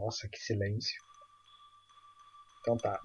Nossa, que silêncio. Então tá.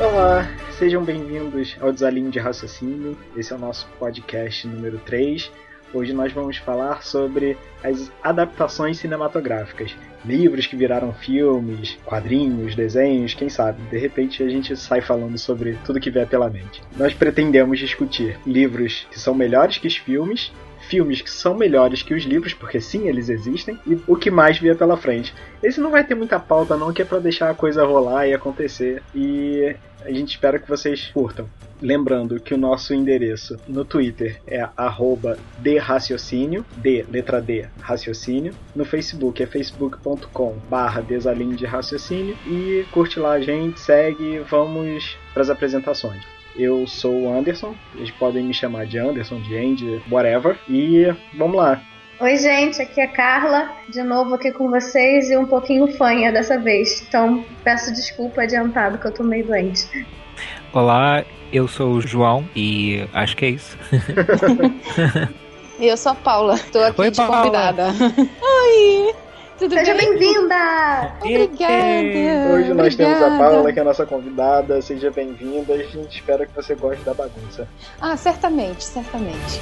Olá, sejam bem-vindos ao Desalinho de Raciocínio. Esse é o nosso podcast número 3. Hoje nós vamos falar sobre as adaptações cinematográficas. Livros que viraram filmes, quadrinhos, desenhos, quem sabe, de repente a gente sai falando sobre tudo que vier pela mente. Nós pretendemos discutir livros que são melhores que os filmes filmes que são melhores que os livros, porque sim, eles existem, e o que mais vier pela frente. Esse não vai ter muita pauta, não, que é pra deixar a coisa rolar e acontecer. E a gente espera que vocês curtam. Lembrando que o nosso endereço no Twitter é arroba raciocínio, D, letra D, raciocínio. No Facebook é facebook.com barra desalinho de raciocínio. E curte lá a gente, segue, vamos para as apresentações. Eu sou o Anderson, eles podem me chamar de Anderson, de Andy, whatever. E vamos lá. Oi, gente, aqui é a Carla, de novo aqui com vocês e um pouquinho fanha dessa vez. Então, peço desculpa adiantado que eu tô meio doente. Olá, eu sou o João e acho que é isso. e eu sou a Paula, tô aqui Oi, de Paula. convidada. Oi! Tudo Seja bem? bem-vinda! Obrigada! Hoje nós temos a obrigada. Paula, que é a nossa convidada. Seja bem-vinda. A gente espera que você goste da bagunça. Ah, certamente, certamente.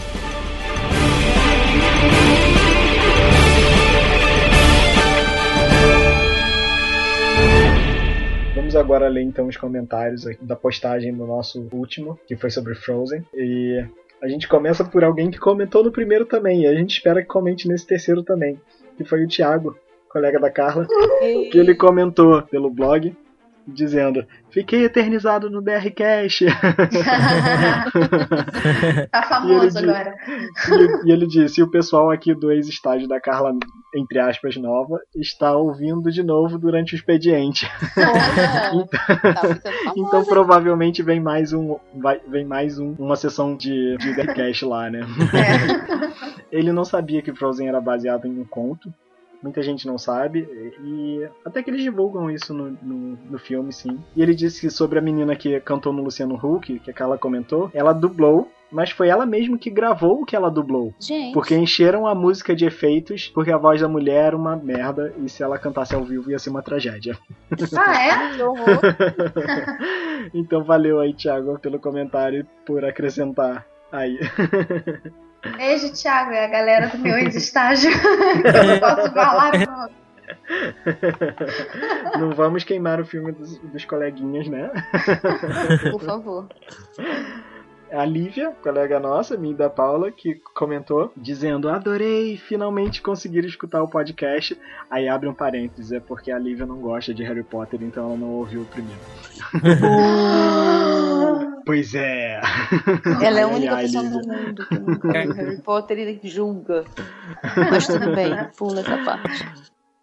Vamos agora ler então os comentários da postagem do nosso último, que foi sobre Frozen. E a gente começa por alguém que comentou no primeiro também, e a gente espera que comente nesse terceiro também, que foi o Thiago, colega da Carla, que ele comentou pelo blog dizendo: "Fiquei eternizado no DR Cash". tá famoso E ele agora. e, e ele disse: "E o pessoal aqui do ex-estágio da Carla entre aspas nova está ouvindo de novo durante o expediente". Olha, tá. Então provavelmente vem mais um, vai, vem mais um, uma sessão de, de Deathcast lá, né? É. Ele não sabia que Frozen era baseado em um conto. Muita gente não sabe. E até que eles divulgam isso no, no, no filme, sim. E ele disse que sobre a menina que cantou no Luciano Huck, que a Carla comentou, ela dublou. Mas foi ela mesma que gravou o que ela dublou. Gente, Porque encheram a música de efeitos, porque a voz da mulher era uma merda, e se ela cantasse ao vivo ia ser uma tragédia. Ah, é? que horror. Então valeu aí, Thiago, pelo comentário e por acrescentar aí. Beijo, Thiago, é a galera do meu ex-estágio. eu não posso falar. pronto. Não vamos queimar o filme dos, dos coleguinhas, né? Por favor. A Lívia, colega nossa, minha e da Paula, que comentou, dizendo: Adorei finalmente conseguir escutar o podcast. Aí abre um parênteses, é porque a Lívia não gosta de Harry Potter, então ela não ouviu o primeiro. Pois é. Ela é a única ai, pessoa Lívia. no mundo que nunca viu Harry Potter e julga. Mas tudo bem, pula essa parte.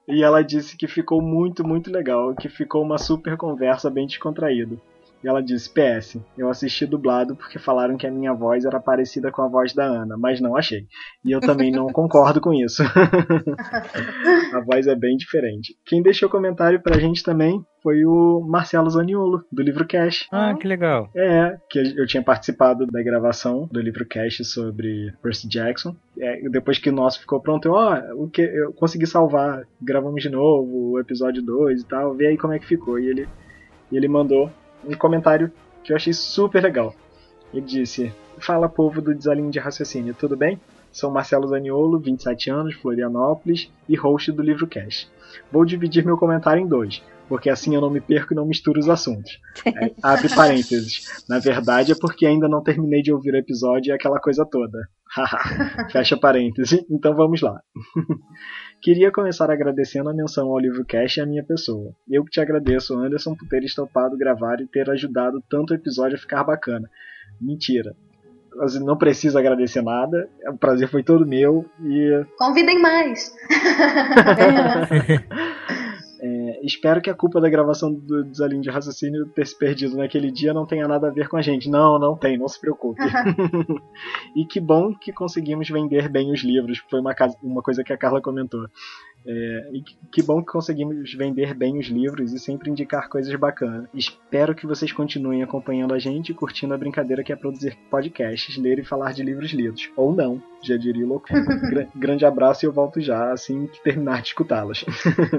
E ela disse que ficou muito, muito legal, que ficou uma super conversa bem descontraída. E ela disse: PS, eu assisti dublado porque falaram que a minha voz era parecida com a voz da Ana, mas não achei. E eu também não concordo com isso. a voz é bem diferente. Quem deixou comentário pra gente também foi o Marcelo Zaniolo, do livro Cash. Ah, que legal. É, que eu tinha participado da gravação do livro Cash sobre Percy Jackson. É, depois que o nosso ficou pronto, eu, ó, o que eu consegui salvar, gravamos de novo o episódio 2 e tal, vê aí como é que ficou. E ele, e ele mandou um comentário que eu achei super legal. Ele disse: Fala povo do Desalinho de Raciocínio, tudo bem? Sou Marcelo Zaniolo, 27 anos, Florianópolis e host do livro Cash. Vou dividir meu comentário em dois, porque assim eu não me perco e não misturo os assuntos. É, abre parênteses. Na verdade é porque ainda não terminei de ouvir o episódio e aquela coisa toda. Fecha parênteses. Então vamos lá. Queria começar agradecendo a menção ao livro Cash e à minha pessoa. Eu que te agradeço, Anderson, por ter estopado gravar e ter ajudado tanto o episódio a ficar bacana. Mentira. Não precisa agradecer nada. O prazer foi todo meu e Convidem mais. Espero que a culpa da gravação do Desalinho de Raciocínio ter se perdido naquele dia não tenha nada a ver com a gente. Não, não tem, não se preocupe. e que bom que conseguimos vender bem os livros, foi uma, casa- uma coisa que a Carla comentou. É, e que bom que conseguimos vender bem os livros e sempre indicar coisas bacanas. Espero que vocês continuem acompanhando a gente e curtindo a brincadeira que é produzir podcasts, ler e falar de livros lidos. Ou não, já diria o louco. grande abraço e eu volto já assim que terminar de escutá-las.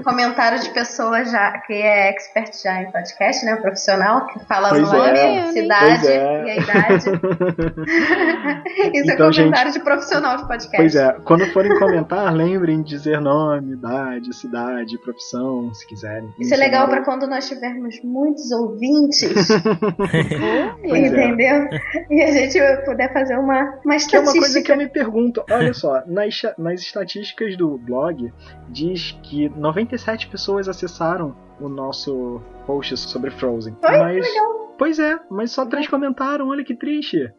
Comentário de pessoa já que é expert já em podcast, né? Profissional, que fala pois o nome, é. cidade é. e a idade. Isso Então, é comentário gente, de profissional de podcast. Pois é, quando forem comentar, lembrem de dizer nome, idade, cidade, profissão, se quiserem. Isso é legal para quando nós tivermos muitos ouvintes, é. entendeu? E a gente puder fazer uma, uma Que é uma coisa que estatística. eu me pergunto. Olha só, nas, nas estatísticas do blog diz que 97 pessoas acessaram o nosso post sobre Frozen. Oi, mas, Pois é, mas só três comentaram, olha que triste.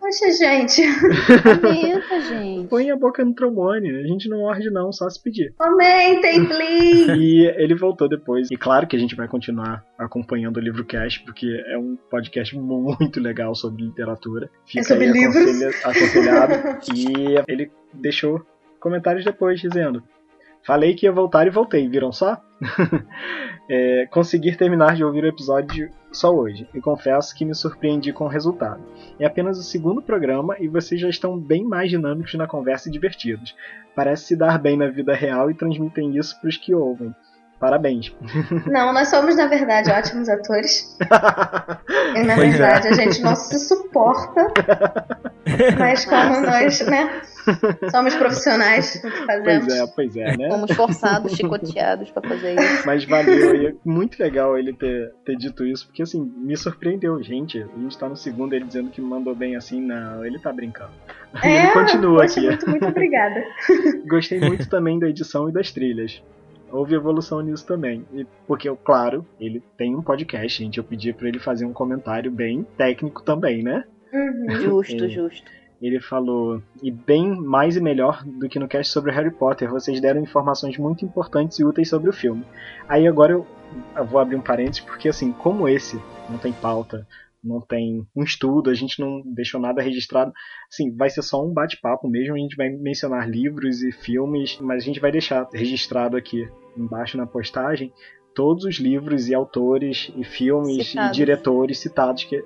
Poxa, gente, Comenta, gente. Põe a boca no trombone, a gente não morde não, só se pedir. comentem, please! E ele voltou depois. E claro que a gente vai continuar acompanhando o livro Cast, porque é um podcast muito legal sobre literatura. Fica É sobre aí livros. aconselha- aconselhado. e ele deixou comentários depois dizendo: Falei que ia voltar e voltei, viram só? É, conseguir terminar de ouvir o episódio só hoje, e confesso que me surpreendi com o resultado. É apenas o segundo programa e vocês já estão bem mais dinâmicos na conversa e divertidos. Parece se dar bem na vida real e transmitem isso para os que ouvem. Parabéns. Não, nós somos, na verdade, ótimos atores. E, na Pois é. verdade, a gente não se suporta. Mas como nós, né, somos profissionais no que fazemos. Pois é, pois é, né? Fomos forçados, chicoteados pra fazer isso. Mas valeu, e é muito legal ele ter, ter dito isso, porque assim, me surpreendeu. Gente, a gente tá no segundo ele dizendo que mandou bem assim, não, ele tá brincando. E É, ele continua poxa, aqui. muito, muito obrigada. Gostei muito também da edição e das trilhas. Houve evolução nisso também. E, porque, claro, ele tem um podcast, gente. Eu pedi pra ele fazer um comentário bem técnico também, né? Uhum. Justo, É. justo. Ele falou, e bem mais e melhor do que no cast sobre Harry Potter, vocês deram informações muito importantes e úteis sobre o filme. Aí agora eu, eu vou abrir um parênteses, porque assim, como esse não tem pauta, não tem um estudo, a gente não deixou nada registrado, assim, vai ser só um bate-papo mesmo, a gente vai mencionar livros e filmes, mas a gente vai deixar registrado aqui embaixo na postagem todos os livros e autores e filmes Citados. e diretores citados que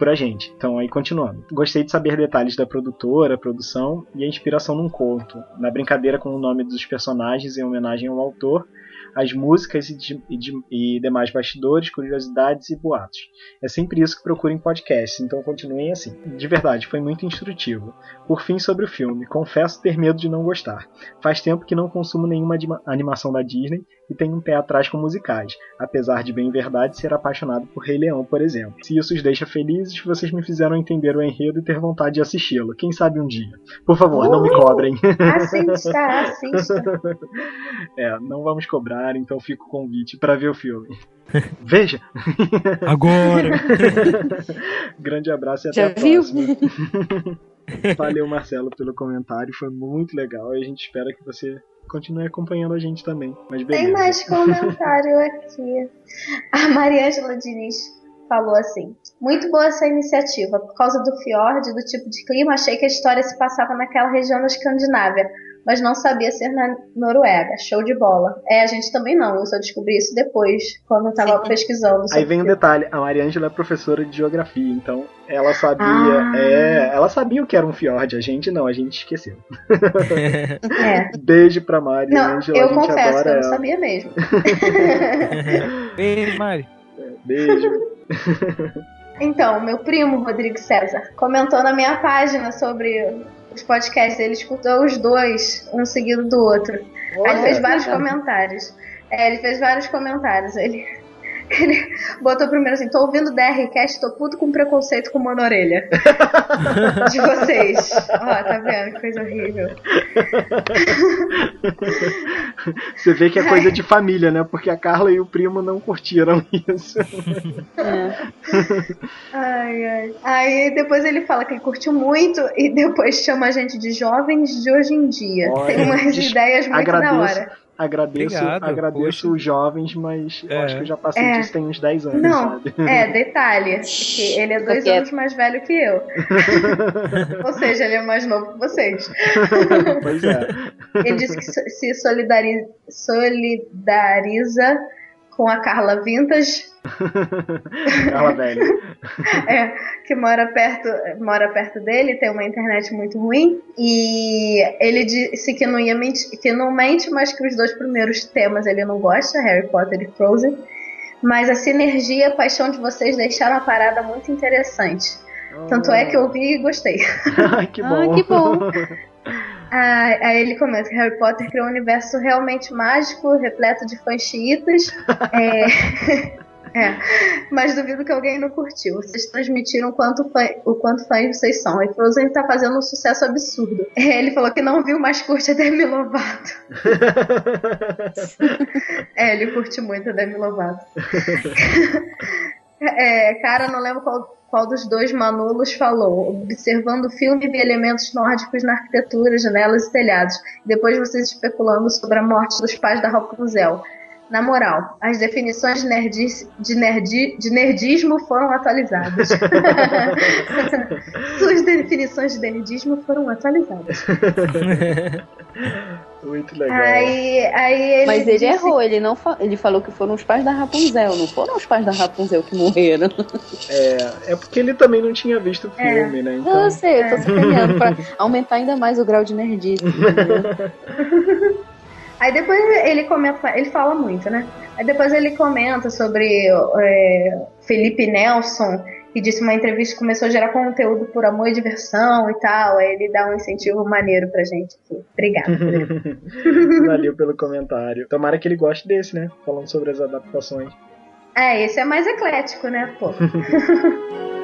pra gente. Então, aí continuando. Gostei de saber detalhes da produtora, produção e a inspiração num conto, na brincadeira com o nome dos personagens em homenagem ao autor, as músicas e, de- e de- e demais bastidores, curiosidades e boatos. É sempre isso que procuro em podcasts, então continuem assim. De verdade, foi muito instrutivo. Por fim, sobre o filme, confesso ter medo de não gostar. Faz tempo que não consumo nenhuma adima- animação da Disney e tenho um pé atrás com musicais, apesar de bem verdade ser apaixonado por Rei Leão, por exemplo. Se isso os deixa felizes, vocês me fizeram entender o enredo e ter vontade de assisti-lo. Quem sabe um dia. Por favor, não me cobrem. Assista, assista. é, não vamos cobrar, então fica o convite para ver o filme. Veja! Agora! Grande abraço e até Já a viu? Valeu, Marcelo, pelo comentário. Foi muito legal e a gente espera que você continue acompanhando a gente também. Mas beleza. Tem mais comentário aqui. A Mariângela Diniz falou assim: Muito boa essa iniciativa. Por causa do fiord, do tipo de clima, achei que a história se passava naquela região da Escandinávia, mas não sabia ser na Noruega. Show de bola. É, a gente também não. Eu só descobri isso depois, quando eu tava Sim. pesquisando. Aí vem um o detalhe, a Mariângela é professora de geografia, então ela sabia, Ah. é, ela sabia o que era um fiord, a gente não, a gente esqueceu. É. Beijo pra Não, Mariângela, a eu gente confesso, adora eu não ela. sabia mesmo. Beijo, Mari. Beijo. Então, meu primo, Rodrigo César, comentou na minha página sobre os podcasts. Ele escutou os dois, um seguido do outro. Aí ele fez vários comentários. É, ele fez vários comentários. Ele, ele botou primeiro assim: tô ouvindo DRCast, tô puto com preconceito com mano orelha. De vocês. Ó, tá vendo? Que coisa horrível. Você vê que é coisa de família, né? Porque a Carla e o primo não curtiram isso. É. Ai, ai. Aí depois ele fala que ele curtiu muito e depois chama a gente de jovens de hoje em dia. Olha, Tem umas ideias muito da agradeço. hora. Agradeço, Obrigado, agradeço poxa. os jovens, mas eu É. acho que eu já passei É. disso tem uns 10 anos, Não, sabe? é, detalhe, que ele é dois quieto. anos mais velho que eu. Ou seja, ele é mais novo que vocês. pois é. Ele disse que se solidari- solidariza com a Carla Vintage, Carla velha. é, que mora perto, mora perto dele, tem uma internet muito ruim. E ele disse que não ia mentir, que não mente, mas que os dois primeiros temas ele não gosta, Harry Potter e Frozen. Mas a sinergia e a paixão de vocês deixaram a parada muito interessante. Tanto é que eu vi e gostei. Que Ah, bom. que bom. Ah, aí ele comenta que Harry Potter criou um universo realmente mágico, repleto de fãs chiitas. É, é, mas duvido que alguém não curtiu. Vocês transmitiram o quanto, fã, o quanto fãs vocês são. E Frozen tá fazendo um sucesso absurdo. É, Ele falou que não viu, mas curte a Demi Lovato. É, ele curte muito a Demi Lovato. É, cara, não lembro qual, qual dos dois Manulos falou. Observando o filme, vi elementos nórdicos na arquitetura, janelas e telhados. Depois vocês especulando sobre a morte dos pais da Rapunzel. Na moral, as definições de, nerdice- de, nerdi- de nerdismo foram atualizadas. Suas definições de nerdismo foram atualizadas. Muito legal. Aí, aí ele Mas ele disse errou, ele não fa- ele falou que foram os pais da Rapunzel, não foram os pais da Rapunzel que morreram. É, é porque ele também não tinha visto o É. filme, né? Não, Então, eu sei, eu tô sacaneando pra aumentar ainda mais o grau de nerdice. Aí depois ele comenta, ele fala muito, né? Aí depois ele comenta sobre é, Felipe Nelson, que disse uma entrevista que começou a gerar conteúdo por amor e diversão e tal. Aí ele dá um incentivo maneiro pra gente aqui. Obrigada. valeu pelo comentário. Tomara que ele goste desse, né? Falando sobre as adaptações. é, esse é mais eclético, né, pô?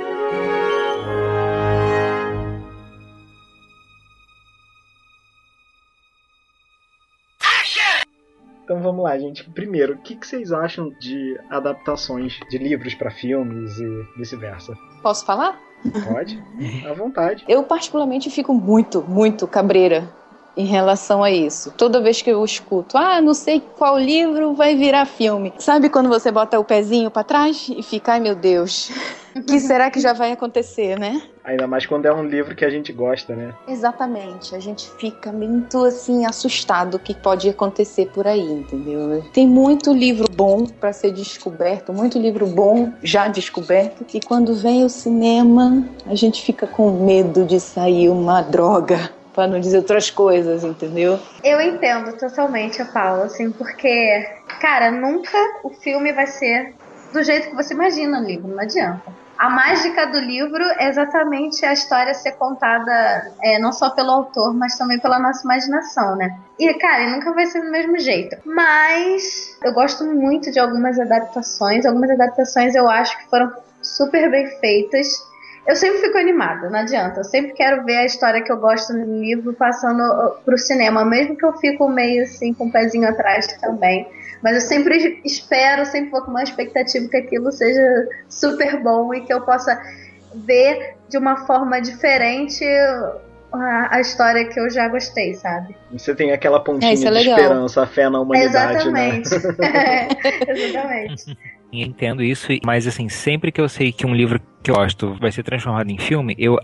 Então vamos lá, gente. Primeiro, o que, que vocês acham de adaptações de livros pra filmes e vice-versa? Posso falar? Pode? À vontade. Eu particularmente fico muito, muito cabreira em relação a isso. Toda vez que eu escuto, ah, não sei qual livro vai virar filme. Sabe quando você bota o pezinho pra trás e fica, ai meu Deus, o que será que já vai acontecer, né? Ainda mais quando é um livro que a gente gosta, né? Exatamente, a gente fica muito assim assustado o que pode acontecer por aí, entendeu? Tem muito livro bom para ser descoberto, muito livro bom já descoberto, e quando vem o cinema, a gente fica com medo de sair uma droga, para não dizer outras coisas, entendeu? Eu entendo totalmente a Paula, assim, porque, cara, nunca o filme vai ser do jeito que você imagina no livro, não adianta. A mágica do livro é exatamente a história ser contada é, não só pelo autor, mas também pela nossa imaginação, né? E, cara, nunca vai ser do mesmo jeito. Mas eu gosto muito de algumas adaptações. Algumas adaptações eu acho que foram super bem feitas. Eu sempre fico animada, não adianta. Eu sempre quero ver a história que eu gosto no livro passando uh, pro cinema, mesmo que eu fico meio assim com o pezinho atrás também. Mas eu sempre espero, sempre vou com uma expectativa que aquilo seja super bom e que eu possa ver de uma forma diferente a, a história que eu já gostei, sabe? Você tem aquela pontinha É, é de legal. esperança, a fé na humanidade, né? Exatamente. É, exatamente. Entendo isso, mas assim, sempre que eu sei que um livro que eu gosto vai ser transformado em filme, eu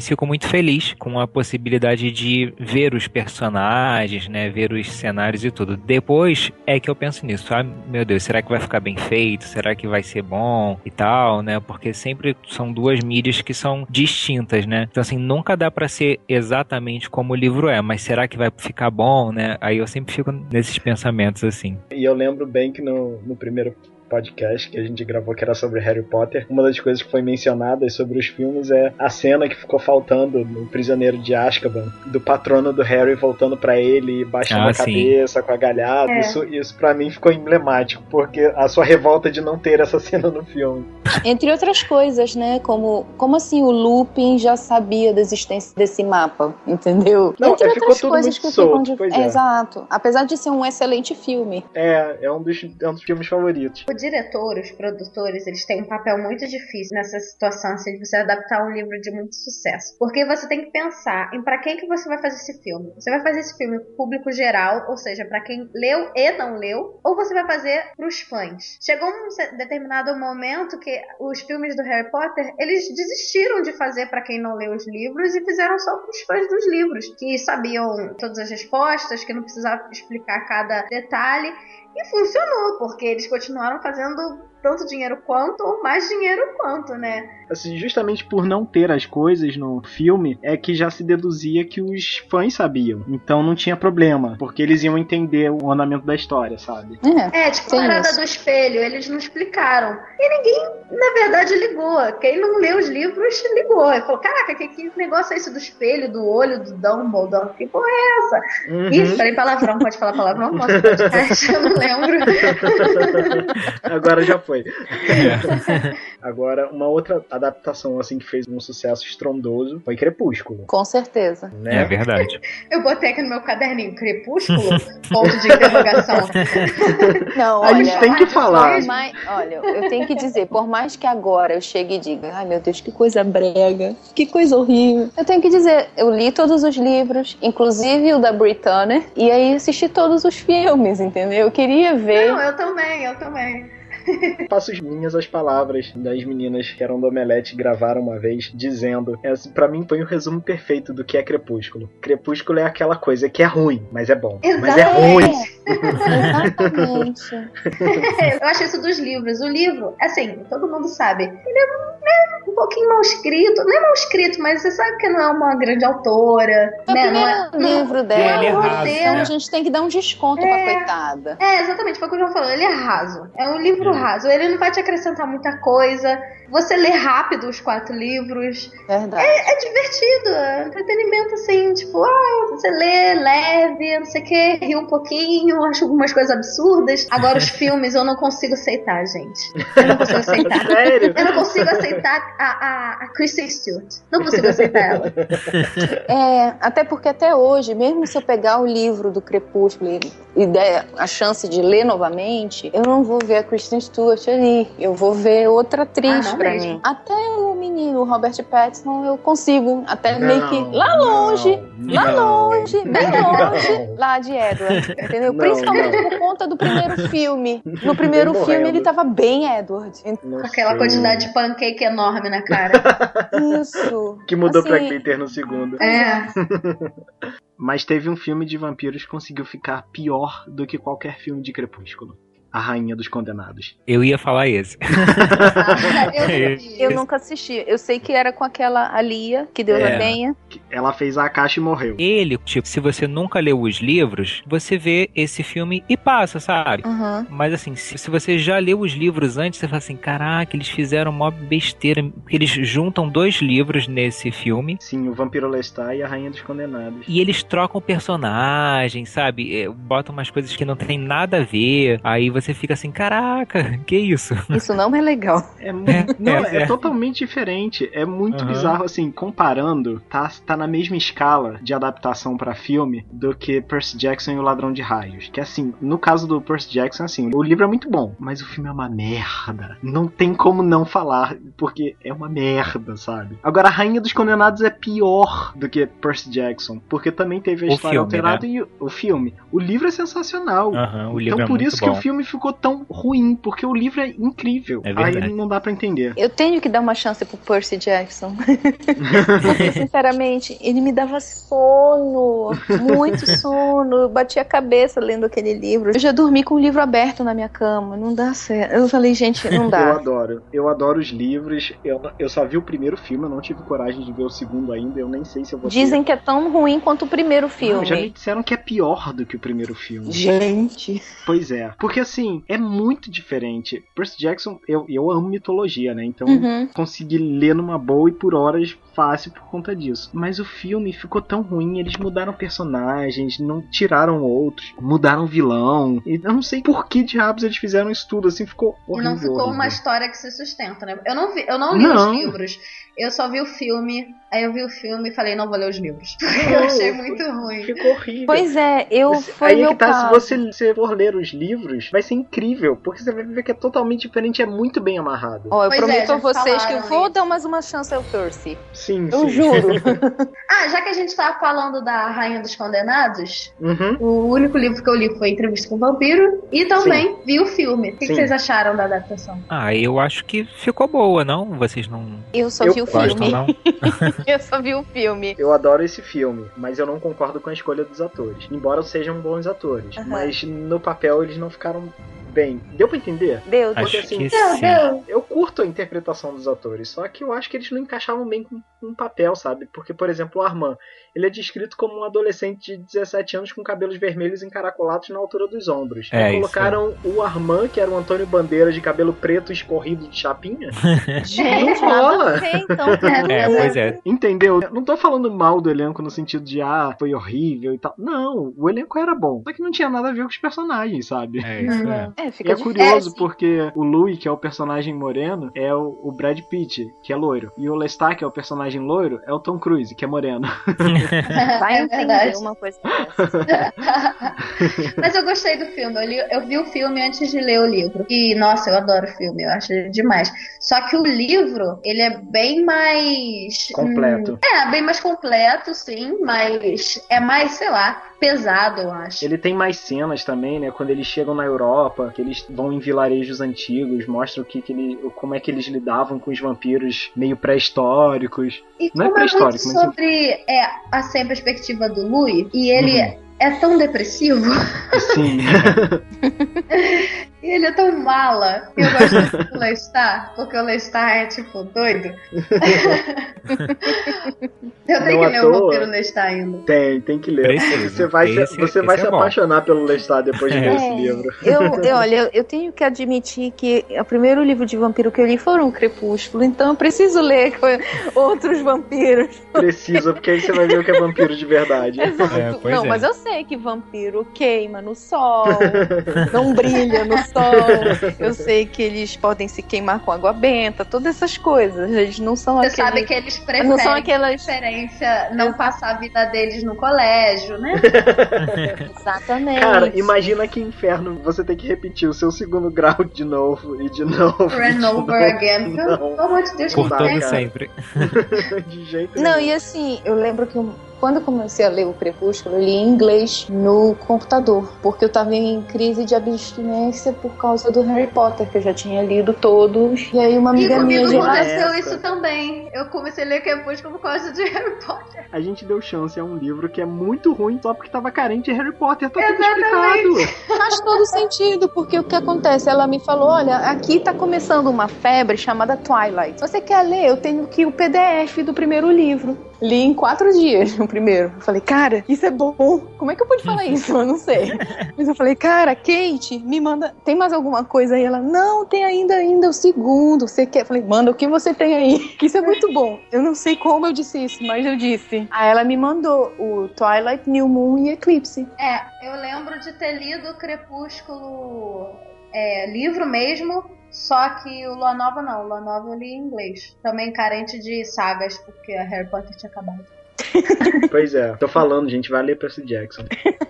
fico muito feliz com a possibilidade de ver os personagens, né, ver os cenários e tudo. Depois é que eu penso nisso, ah, meu Deus, será que vai ficar bem feito? Será que vai ser bom e tal, né? Porque sempre são duas mídias que são distintas, né? Então assim, nunca dá pra ser exatamente como o livro é, mas será que vai ficar bom, né? Aí eu sempre fico nesses pensamentos assim. E eu lembro bem que no, no primeiro podcast que a gente gravou, que era sobre Harry Potter, uma das coisas que foi mencionada sobre os filmes é a cena que ficou faltando no Prisioneiro de Azkaban, do patrono do Harry voltando pra ele e baixando Ah, a sim. cabeça com a galhada. É. Isso, isso para mim ficou emblemático, porque a sua revolta de não ter essa cena no filme. Entre outras coisas, né? Como, como assim o Lupin já sabia da existência desse mapa, entendeu? Não, Entre é, ficou outras tudo coisas muito que ficam solto, de... pois é. Exato. Apesar de ser um excelente filme. É, é um dos, é um dos filmes favoritos. O diretor, os produtores, eles têm um papel muito difícil nessa situação assim, de você adaptar um livro de muito sucesso. Porque você tem que pensar em para quem que você vai fazer esse filme. Você vai fazer esse filme pro público geral, ou seja, para quem leu e não leu, ou você vai fazer pros fãs. Chegou um determinado momento que os filmes do Harry Potter, eles desistiram de fazer para quem não leu os livros e fizeram só pros fãs dos livros, que sabiam todas as respostas, que não precisava explicar cada detalhe. E funcionou, porque eles continuaram fazendo tanto dinheiro quanto, ou mais dinheiro quanto, né? Assim, justamente por não ter as coisas no filme, é que já se deduzia que os fãs sabiam. Então não tinha problema, porque eles iam entender o andamento da história, sabe? É. É, tipo a parada isso. do espelho, eles não explicaram. E ninguém, na verdade, ligou. Quem não leu os livros ligou. E falou: caraca, que, que negócio é esse do espelho, do olho, do Dumbledore? Que porra é essa? Uhum. Ih, falei palavrão, pode falar palavrão? Não posso podcast, eu não lembro. Agora já foi. Agora, uma outra adaptação assim que fez um sucesso estrondoso foi Crepúsculo. Com certeza. Né? É verdade. Eu botei aqui no meu caderninho Crepúsculo, ponto de interrogação. Não, A olha, gente tem que falar. Mais- olha, eu tenho que dizer, por mais que agora eu chegue e diga, ai meu Deus, que coisa brega, que coisa horrível. Eu tenho que dizer, eu li todos os livros, inclusive o da Britannia, e aí assisti todos os filmes, entendeu? Eu queria ver. Não, eu também, eu também. As minhas as palavras das meninas que eram do Omelete gravaram uma vez, dizendo: é, assim, Pra mim foi um resumo perfeito do que é Crepúsculo. Crepúsculo é aquela coisa que é ruim, mas é bom. Mas é Exatamente. ruim. Exatamente. Eu acho isso dos livros. O livro, assim, todo mundo sabe, ele é né, um pouquinho mal escrito. Não é mal escrito, mas você sabe que não é uma grande autora. É o né? Não é, livro dela. Ele é raso. Então né? a gente tem que dar um desconto pra coitada. É, exatamente, foi o que o João falou. Ele é raso. É um livro É. raso. Ele não vai te acrescentar muita coisa. Você lê rápido os quatro livros. Verdade. É divertido. É entretenimento, assim, tipo, ah, você lê leve, não sei o que, ri um pouquinho, acho algumas coisas absurdas. Agora, os filmes eu não consigo aceitar, gente. Eu não consigo aceitar. Sério? Eu não consigo aceitar a, a, a Kristen Stewart. Não consigo aceitar ela. É, até porque até hoje, mesmo se eu pegar o livro do Crepúsculo e, der a chance de ler novamente, eu não vou ver a Kristen Stewart ali. Eu vou ver outra Ah, atriz não pra mesmo. mim. Até o menino, o Robert Pattinson, eu consigo. Até Não, meio que lá longe, não, lá não, longe, bem não. longe, lá de Edward. Entendeu? Principalmente não. por conta do primeiro filme. No primeiro Bem filme morrendo. ele tava bem Edward. Com aquela sei. quantidade de pancake enorme na cara. Isso. Que mudou pra Assim, glitter no segundo. É. Mas teve um filme de vampiros que conseguiu ficar pior do que qualquer filme de Crepúsculo. A Rainha dos Condenados. Eu ia falar esse. Eu, Eu nunca assisti. Eu sei que era com aquela Alia, que Deus É. a tenha. Ela fez a caixa e morreu. Ele, tipo, se você nunca leu os livros, você vê esse filme e passa, sabe? Uhum. Mas assim, se, se você já leu os livros antes, você fala assim, caraca, eles fizeram uma besteira. Porque eles juntam dois livros nesse filme. Sim, o Vampiro Lestat e a Rainha dos Condenados. E eles trocam personagens, sabe? É, Botam umas coisas que não tem nada a ver. Aí você fica assim, caraca, que isso? Isso não é legal. É, mu- não, é, é. totalmente diferente. É muito Aham. bizarro, assim, comparando, tá, tá na mesma escala de adaptação pra filme do que Percy Jackson e o Ladrão de Raios. Que assim, no caso do Percy Jackson, assim, o livro é muito bom, mas o filme é uma merda. Não tem como não falar, porque é uma merda, sabe? Agora, a Rainha dos Condenados é pior do que Percy Jackson, porque também teve a O história filme, alterada e o, filme. O livro é sensacional. Aham, o livro Então é por muito isso bom. que o filme ficou tão ruim, porque o livro é incrível. É Aí não dá pra entender. Eu tenho que dar uma chance pro Percy Jackson. Porque, sinceramente, ele me dava sono. Muito sono. Eu bati a cabeça lendo aquele livro. Eu já dormi com o livro aberto na minha cama. Não dá certo. Eu falei, gente, não Eu dá. adoro. Eu adoro os livros. Eu, eu só vi o primeiro filme, eu não tive coragem de ver o segundo ainda. Eu nem sei se eu vou ter. Dizem que é tão ruim quanto o primeiro Não, filme. já me disseram que é pior do que o primeiro filme. Gente. Pois é. Porque assim, assim, é muito diferente. Percy Jackson, eu, eu amo mitologia, né? Então Uhum. consegui ler numa boa e por horas fácil por conta disso. Mas o filme ficou tão ruim, eles mudaram personagens, não tiraram outros, mudaram vilão. E eu não sei por que diabos eles fizeram isso tudo, assim, ficou E horrível. não ficou uma história que se sustenta, né? Eu não, vi, eu não li Não. os livros, eu só vi o filme. Aí eu vi o filme e falei, não vou ler os livros. Porque eu achei muito ruim. Ficou horrível. Pois é, eu foi Aí é meu que tá, caso. se você, se for ler os livros, vai ser incrível, porque você vai ver que é totalmente diferente, é muito bem amarrado. Ó, eu Pois é, prometo já a vocês que eu vou isso. dar mais uma chance ao Percy. Sim, Eu sim. juro. Ah, já que a gente tava falando da Rainha dos Condenados, Uhum. o único livro que eu li foi Entrevista com o Vampiro e também vi o filme. O que, que Sim. vocês acharam da adaptação? Ah, eu acho que ficou boa, não? Vocês não Eu só Eu vi o filme. não? Eu só vi o filme. Eu adoro esse filme, mas eu não concordo com a escolha dos atores. Embora sejam bons atores. Aham. Mas no papel eles não ficaram bem. Deu pra entender? Deus. Porque, Acho assim! Eu curto a interpretação dos atores, só que eu acho que eles não encaixavam bem com com um papel, sabe? Porque, por exemplo, o Armand, ele é descrito como um adolescente de 17 anos com cabelos vermelhos encaracolados na altura dos ombros. É, E isso, colocaram o Armand, que era o Antônio Bandeiras de cabelo preto escorrido de chapinha. Gente, Não rola. então. É, pois é. Entendeu? Eu não tô falando mal do elenco no sentido de, ah, foi horrível e tal. Não, o elenco era bom. Só que não tinha nada a ver com os personagens, sabe? É isso, é. É, E fica é curioso porque o Louis, que é o personagem moreno, é o, o Brad Pitt, que é loiro. E o Lestat, que é o personagem loiro, é o Tom Cruise, que é moreno. Vai é entender verdade. uma coisa dessa. Mas eu gostei do filme. Eu, li- eu vi o filme antes de ler o livro. E, nossa, eu adoro o filme. Eu acho demais. Só que o livro, ele é bem mais. Completo. hum, é, bem mais completo, sim. Mas é mais, sei lá, pesado, eu acho. Ele tem mais cenas também, né? Quando eles chegam na Europa, que eles vão em vilarejos antigos, mostra o que, que ele, como é que eles lidavam com os vampiros meio pré-históricos. E Não é é, pré-histórico, mas- sobre é, assim, a perspectiva do Louis, e ele Uhum. é tão depressivo, Sim. e ele é tão mala. Eu gosto do Lestat, porque o Lestat é, tipo, doido. eu tenho Não que ler o toa. Vampiro Lestat ainda. tem, tem que ler. Você vai, se, Esse- você esse vai é se bom. apaixonar pelo Lestat depois de ler É. esse livro. Eu, eu, olha, eu, tenho que admitir que o primeiro livro de vampiro que eu li foram o Crepúsculo, então eu preciso ler outros vampiros. Precisa, porque aí você vai ver o que é vampiro de verdade. Exato. É, pois não, é. mas eu sei que vampiro queima no sol, não brilha no sol. Eu sei que eles podem se queimar com água benta, todas essas coisas. Eles não são Você aqueles... sabe que eles preferem Não são aquelas. preferência não passar a vida deles no colégio, né? Exatamente. Cara, imagina que inferno você tem que repetir o seu segundo grau de novo e de novo. De over again. Pelo Não, amor de Deus, que cara. sempre. de jeito Não, nenhum. e assim, eu lembro que quando eu comecei a ler o Crepúsculo, eu li em inglês no computador, porque eu tava em crise de abstinência por causa do Harry Potter, que eu já tinha lido todos. E aí uma E amiga minha comigo de lá. aconteceu época. isso também. Eu comecei a ler Crepúsculo por causa de Harry Potter. A gente deu chance a um livro que é muito ruim só porque tava carente de Harry Potter. Tá tudo explicado. Faz todo sentido, porque o que acontece? Ela me falou: olha, aqui tá começando uma febre chamada Twilight. Se você quer ler, eu tenho aqui o PDF do primeiro livro. Li em quatro dias o primeiro. Eu falei, cara, isso é bom. Como é que eu pude falar isso? Eu não sei. Mas eu falei, cara, Kate, me manda. Tem mais alguma coisa aí? Ela, não, tem ainda ainda o segundo. Você quer? Eu falei, manda o que você tem aí. Que isso é muito bom. Eu não sei como eu disse isso, mas eu disse. Aí ela me mandou o Twilight, New Moon e Eclipse. É, eu lembro de ter lido Crepúsculo é, livro mesmo, só que o Lua Nova não. O Lua Nova eu li em inglês. Também carente de sagas, porque a Harry Potter tinha acabado. Pois é, tô falando, gente, vai ler Percy Jackson.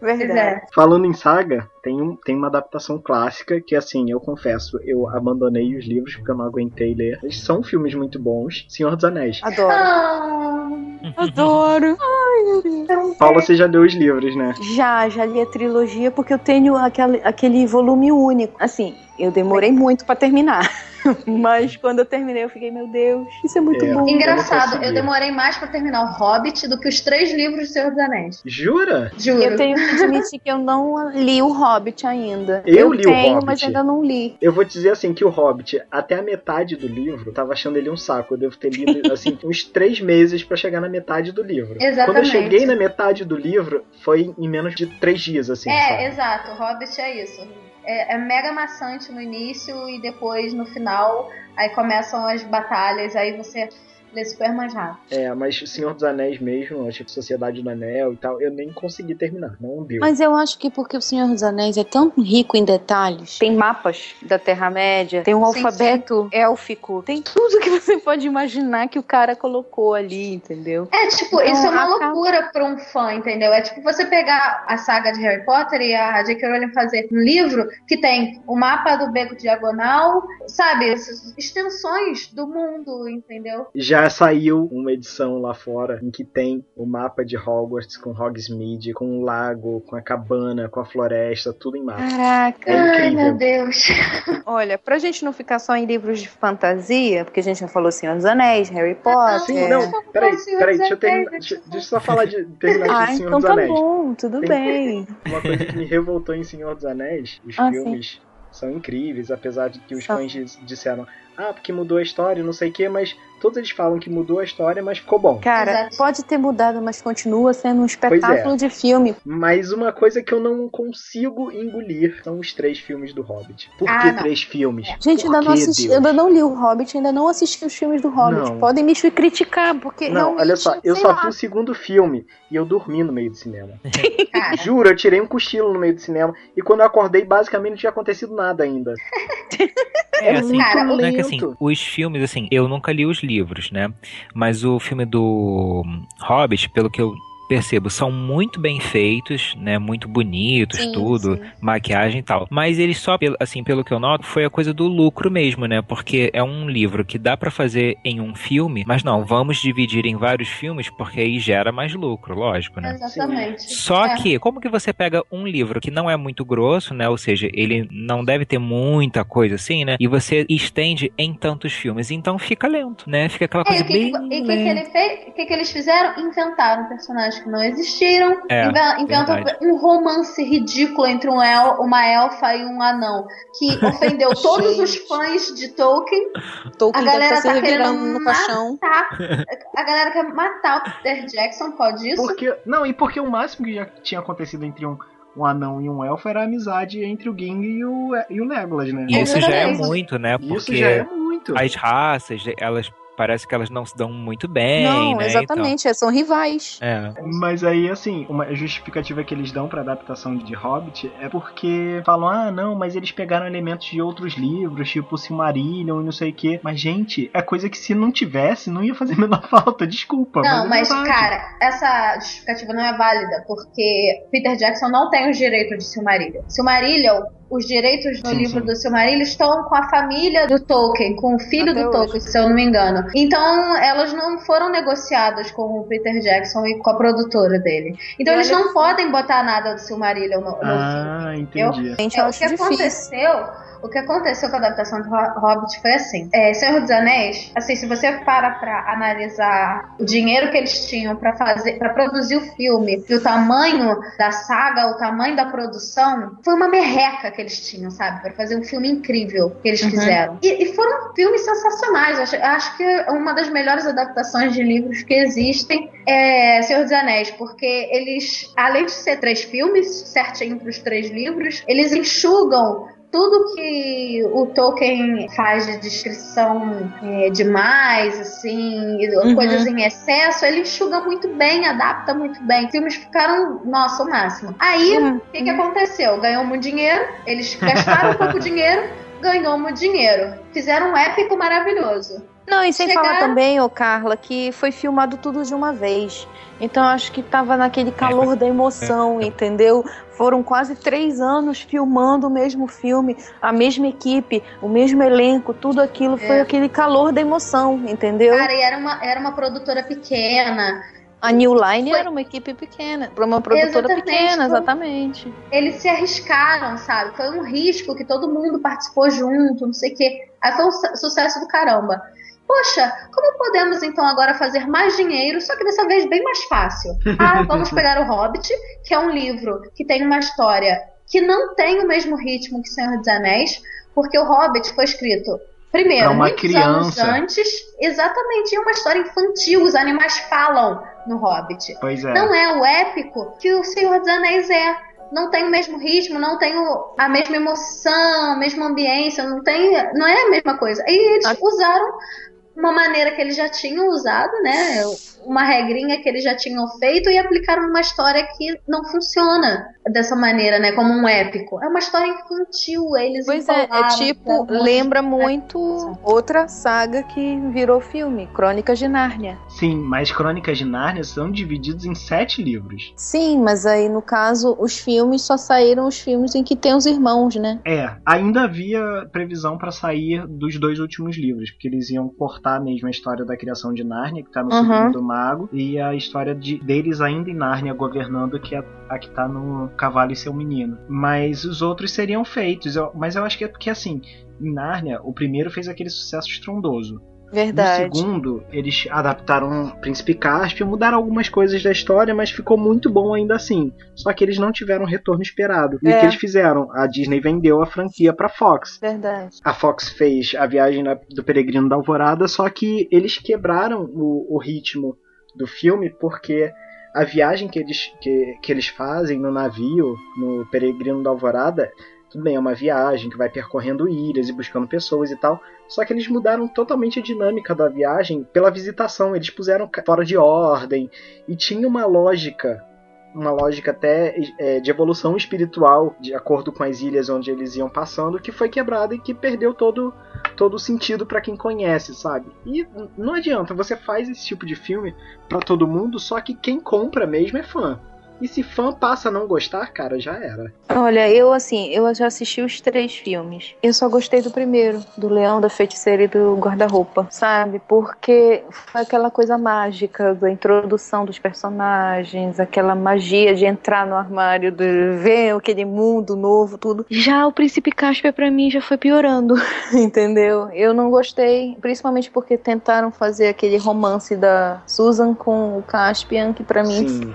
Pois Verdade. é. Falando em saga, tem, um, tem uma adaptação clássica que, assim, eu confesso, eu abandonei os livros porque eu não aguentei ler. Eles são filmes muito bons. Senhor dos Anéis. Adoro. Ah, Adoro. Paula, você já deu os livros, né? Já, já li a trilogia porque eu tenho aquele, aquele volume único. Assim, eu demorei muito pra terminar. Mas quando eu terminei, eu fiquei, meu Deus, isso é muito É. bom. engraçado, consegui. eu demorei mais pra terminar o Hobbit do que os três livros do Senhor dos Anéis. Jura? Juro. Eu tenho que admitir que eu não li o Hobbit ainda. Eu li o tenho, Hobbit. mas ainda não li. Eu vou dizer assim que o Hobbit, até a metade do livro, eu tava achando ele um saco. Eu devo ter lido assim uns três meses pra chegar na metade do livro. Quando eu Exatamente. cheguei na metade do livro, foi em menos de três dias, assim. É, sabe? exato. O Hobbit é isso. É, é mega maçante no início e depois no final, aí começam as batalhas, aí você lê super mais rápido. É, mas Senhor dos Anéis mesmo, acho que Sociedade do Anel e tal, eu nem consegui terminar, não deu. Mas eu acho que porque o Senhor dos Anéis é tão rico em detalhes, tem mapas da Terra-média, tem um Sim, alfabeto élfico, tem tudo que você pode imaginar que o cara colocou ali, entendeu? É, tipo, Então, isso é uma acaba- loucura pra um fã, entendeu? É tipo você pegar a saga de Harry Potter e a J.K. Rowling fazer um livro que tem o mapa do beco diagonal, sabe? Essas extensões do mundo, entendeu? Já saiu uma edição lá fora em que tem o mapa de Hogwarts com Hogsmeade, com o lago, com a cabana, com a floresta, tudo em mapa. Caraca. É Ai, meu Deus. Olha, pra gente não ficar só em livros de fantasia, porque a gente já falou Senhor dos Anéis, Harry Potter. Sim, não, peraí, peraí, deixa eu terminar. Deixa, deixa eu só falar de terminar Ah, de Senhor então dos tá Anéis. bom, tudo Tem- bem. Uma coisa que me revoltou em Senhor dos Anéis, os Ah, filmes são incríveis, apesar de que os fãs dis- disseram, ah, porque mudou a história, não sei o que, mas todos eles falam que mudou a história, mas ficou bom. Cara, Exato. pode ter mudado, mas continua sendo um é. espetáculo de filme. Mas uma coisa que eu não consigo engolir são os três filmes do Hobbit. Por Ah, que não. três filmes? Gente, ainda não, assisti, ainda não li o Hobbit, ainda não assisti os filmes do Hobbit. Não. Podem me criticar, porque Não, olha só, eu só lá. vi o segundo filme e eu dormi no meio do cinema. Juro, eu tirei um cochilo no meio do cinema e quando eu acordei, basicamente não tinha acontecido nada ainda. É, assim, Cara, não é que assim, os filmes, assim, eu nunca li os livros, né? Mas o filme do Hobbit, pelo que eu percebo, são muito bem feitos, né? Muito bonitos, Sim, tudo, sim. maquiagem e tal. Mas eles só, pelo- assim, pelo que eu noto, foi a coisa do lucro mesmo, né? Porque é um livro que dá pra fazer em um filme, mas não, vamos dividir em vários filmes porque aí gera mais lucro, lógico, né? exatamente. Só É. que, como que você pega um livro que não é muito grosso, né? Ou seja, ele não deve ter muita coisa assim, né? E você estende em tantos filmes. Então fica lento, né? Fica aquela É, coisa e o que, bem. e o que, que lenta. ele fez? O que, que eles fizeram? Inventaram personagens que não existiram. É, inven- inventam verdade. um romance ridículo entre um el, uma elfa e um anão. Que ofendeu todos os fãs de Tolkien. Tolkien A deve galera estar se tá revirando querendo no caixão. Tá? A galera quer matar o Peter Jackson, pode isso? Porque, não, e porque o máximo que já tinha acontecido entre um, um anão e um elfo era a amizade entre o Ging e o, e o Legolas, né? E isso já é muito, né? Isso Porque já é muito. as raças, elas parece que elas não se dão muito bem, Não, né? exatamente, são rivais. Então, é. Mas aí, assim, uma justificativa que eles dão pra adaptação de Hobbit é porque falam, ah, não, mas eles pegaram elementos de outros livros, tipo Silmarillion e não sei o quê. Mas, gente, é coisa que se não tivesse, não ia fazer a menor falta, desculpa. Não, é mas, cara, essa justificativa não é válida, porque Peter Jackson não tem os direitos de Silmarillion. Silmarillion, os direitos do Sim, livro sim. do Silmarillion estão com a família do Tolkien, com o filho Até do hoje. Tolkien, se eu não me engano. Então, elas não foram negociadas com o Peter Jackson e com a produtora dele. Então, E eles não só. podem botar nada do Silmarillion no, no filme. Ah, entendi. Gente, É, o que difícil. aconteceu o que aconteceu com a adaptação do Ho- Hobbit foi assim: é, Senhor dos Anéis, assim, se você para pra analisar o dinheiro que eles tinham pra fazer, para produzir o filme e o tamanho da saga, o tamanho da produção, foi uma merreca que eles tinham, sabe, Pra fazer um filme incrível que eles Uhum. fizeram. E, e foram filmes sensacionais. Acho, acho que é uma das melhores adaptações de livros que existem é Senhor dos Anéis, porque eles, além de ser três filmes, certinho pros três livros, eles enxugam tudo que o Tolkien faz de descrição é, demais, assim, e Uhum. coisas em excesso, ele enxuga muito bem, adapta muito bem. Os filmes ficaram, nossa, o máximo. Aí, Uhum. o que, que aconteceu? Ganhou muito dinheiro, eles gastaram pouco dinheiro, ganhou muito dinheiro. Fizeram um épico maravilhoso. Não, e sem Chegaram- falar também, ô Carla, que foi filmado tudo de uma vez. Então acho que tava naquele calor da emoção, entendeu? Foram quase três anos filmando o mesmo filme, a mesma equipe, o mesmo elenco, tudo aquilo foi É. aquele calor da emoção, entendeu? Cara, e era uma, era uma produtora pequena. a New Line foi- era uma equipe pequena, para uma produtora Exatamente, pequena, foi- exatamente. Eles se arriscaram, sabe? Foi um risco que todo mundo participou junto, não sei o quê. Aí foi um su- sucesso do caramba. Poxa, como podemos então agora fazer mais dinheiro, só que dessa vez bem mais fácil? Ah, vamos pegar o Hobbit, que é um livro que tem uma história que não tem o mesmo ritmo que Senhor dos Anéis, porque o Hobbit foi escrito primeiro, Pra uma muitos anos criança. antes, exatamente, é uma história infantil, os animais falam no Hobbit. Pois é. Não é o épico que o Senhor dos Anéis é. não tem o mesmo ritmo, não tem o, a mesma emoção, a mesma ambiência, não tem, não é a mesma coisa. E eles a... usaram uma maneira que eles já tinham usado, né? Uma regrinha que eles já tinham feito e aplicaram numa história que não funciona dessa maneira, né? Como um épico. É uma história infantil, eles Pois é, é tipo, né? lembra muito outra saga que virou filme, Crônicas de Nárnia. Sim, mas Crônicas de Nárnia são divididos em sete livros. Sim, mas aí no caso, os filmes só saíram os filmes em que tem os irmãos, né? É, ainda havia previsão para sair dos dois últimos livros, porque eles iam cortar contar mesmo a história da criação de Nárnia, que tá no uhum. segundo mago, e a história de, deles ainda em Nárnia governando, que é a que tá no Cavalo e Seu Menino. Mas os outros seriam feitos. Eu, mas eu acho que é porque assim, em Nárnia, o primeiro fez aquele sucesso estrondoso. Verdade. No segundo, eles adaptaram Príncipe Cáspio, mudaram algumas coisas da história, mas ficou muito bom ainda assim. Só que eles não tiveram o retorno esperado. E é. o que eles fizeram? A Disney vendeu a franquia pra Fox. Verdade. A Fox fez a viagem do Peregrino da Alvorada, só que eles quebraram o, o ritmo do filme porque a viagem que eles, que, que eles fazem no navio, no Peregrino da Alvorada, tudo bem, é uma viagem que vai percorrendo ilhas e buscando pessoas e tal. Só que eles mudaram totalmente a dinâmica da viagem pela visitação. Eles puseram fora de ordem e tinha uma lógica uma lógica até é, de evolução espiritual, de acordo com as ilhas onde eles iam passando, que foi quebrada e que perdeu todo, todo o sentido para quem conhece, sabe? E não adianta, você faz esse tipo de filme para todo mundo, só que quem compra mesmo é fã. E se fã passa a não gostar, cara, já era. Olha, eu assim, eu já assisti os três filmes. Eu só gostei do primeiro, do Leão, da Feiticeira e do Guarda-Roupa, sabe? Porque foi aquela coisa mágica da introdução dos personagens, aquela magia de entrar no armário, de ver aquele mundo novo, tudo. Já o Príncipe Caspia para mim já foi piorando, entendeu? Eu não gostei, principalmente porque tentaram fazer aquele romance da Susan com o Caspian, que para mim Sim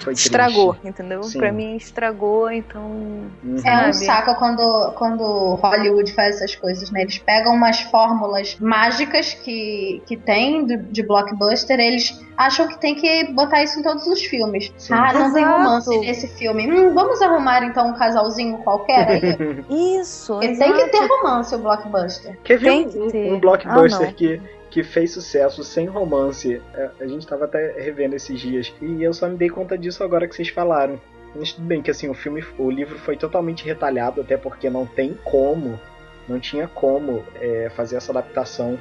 foi estragou, triste. entendeu? Sim. Pra mim estragou, então. Uhum. É um saco quando, quando Hollywood faz essas coisas, né? Eles pegam umas fórmulas mágicas que, que tem de, de blockbuster, eles acham que tem que botar isso em todos os filmes. Sim. Ah, não Exato. tem romance nesse filme. Hum, vamos arrumar então um casalzinho qualquer aí? isso. E tem que ter romance o blockbuster. Quer ver um, um, blockbuster ah, que que fez sucesso sem romance. É, a gente tava até revendo esses dias. E eu só me dei conta disso agora que vocês falaram. Mas tudo bem que assim, o filme, o livro foi totalmente retalhado, até porque não tem como, não tinha como é, fazer essa adaptação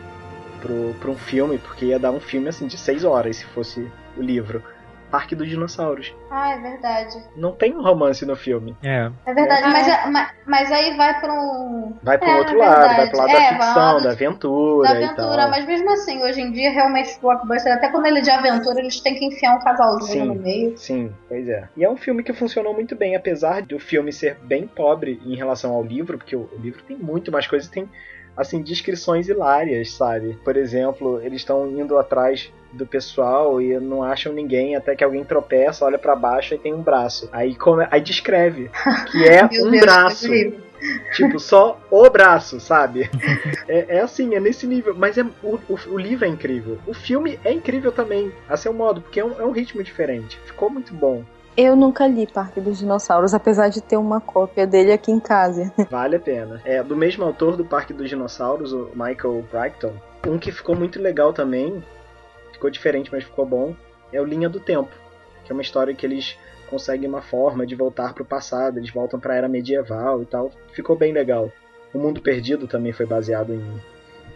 para um filme, porque ia dar um filme assim de seis horas se fosse o livro. Parque dos Dinossauros. Ah, é verdade. Não tem um romance no filme. É. É verdade, é. Mas, mas, mas, aí vai para um. Vai para é, outro lado, verdade. vai pro lado é, da ficção, da aventura. Da aventura, mas mesmo assim, hoje em dia, realmente, o blockbuster, até quando ele é de aventura, eles têm que enfiar um casalzinho sim, no meio. Sim, pois é. E é um filme que funcionou muito bem, apesar do filme ser bem pobre em relação ao livro, porque o livro tem muito mais coisas, tem assim, descrições hilárias, sabe? Por exemplo, eles estão indo atrás do pessoal e não acham ninguém até que alguém tropeça, olha para baixo e tem um braço. Aí, come... aí descreve que é um Deus, braço. Tipo, só o braço, sabe? É, é, assim, é nesse nível. Mas é, o, o, o, livro é incrível. O filme é incrível também, a seu modo, porque é um, é um ritmo diferente. Ficou muito bom. Eu nunca li Parque dos Dinossauros, apesar de ter uma cópia dele aqui em casa. Vale a pena. É do mesmo autor do Parque dos Dinossauros, o Michael Crichton. Um que ficou muito legal também, ficou diferente, mas ficou bom, é o Linha do Tempo, que é uma história que eles conseguem uma forma de voltar para o passado, eles voltam para a era medieval e tal. Ficou bem legal. O Mundo Perdido também foi baseado em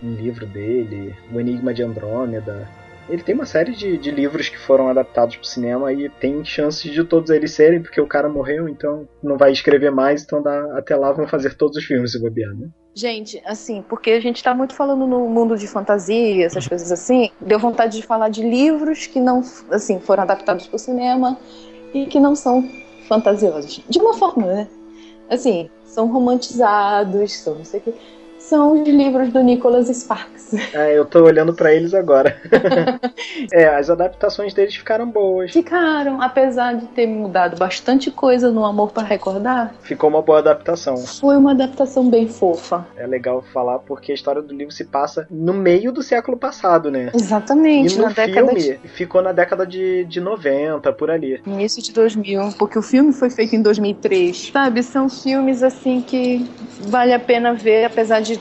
um livro dele, O Enigma de Andrômeda. Ele tem uma série de, de livros que foram adaptados para o cinema e tem chances de todos eles serem, porque o cara morreu, então não vai escrever mais, então dá, até lá vão fazer todos os filmes se bobear, né? Gente, assim, porque a gente tá muito falando no mundo de fantasia, essas coisas assim, deu vontade de falar de livros que não, assim, foram adaptados para o cinema e que não são fantasiosos. De uma forma, né? Assim, são romantizados, são não sei o que são os livros do Nicholas Sparks. É, eu tô olhando para eles agora. é, as adaptações deles ficaram boas. Ficaram, apesar de ter mudado bastante coisa no Amor para Recordar. Ficou uma boa adaptação. Foi uma adaptação bem fofa. É legal falar porque a história do livro se passa no meio do século passado, né? Exatamente, E no na década filme de ficou na década de, de 90, por ali. início de 2000, porque o filme foi feito em 2003. Sabe, são filmes assim que vale a pena ver, apesar de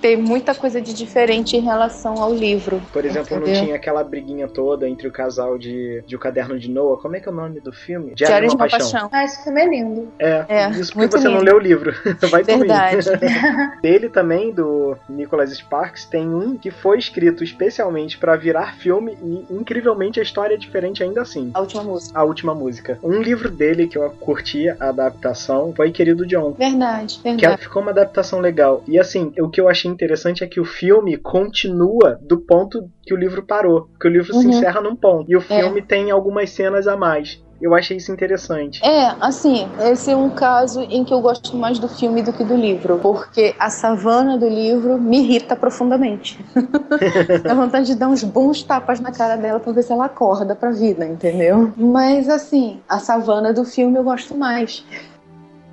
ter muita coisa de diferente em relação ao livro. Por exemplo, não Entendeu? tinha aquela briguinha toda entre o casal de, de O Caderno de Noah. Como é que é o nome do filme? Diário de uma Paixão. Ah, esse filme é lindo. É, É, isso porque você não lindo. leu o livro. Vai. Verdade. Dele também, do Nicholas Sparks, tem um que foi escrito especialmente pra virar filme e, incrivelmente, a história é diferente ainda assim. A última música. A última música. Um livro dele que eu curti a adaptação foi Querido John. Verdade, Que verdade. ficou uma adaptação legal. E assim, o que eu achei interessante é que o filme continua do ponto que o livro parou. Que o livro se Uhum. encerra num ponto. E o É. filme tem algumas cenas a mais. Eu achei isso interessante. É, assim, esse é um caso em que eu gosto mais do filme do que do livro, porque a savana do livro me irrita profundamente. Dá vontade de dar uns bons tapas na cara dela pra ver se ela acorda pra vida, entendeu? Mas, assim, a savana do filme eu gosto mais.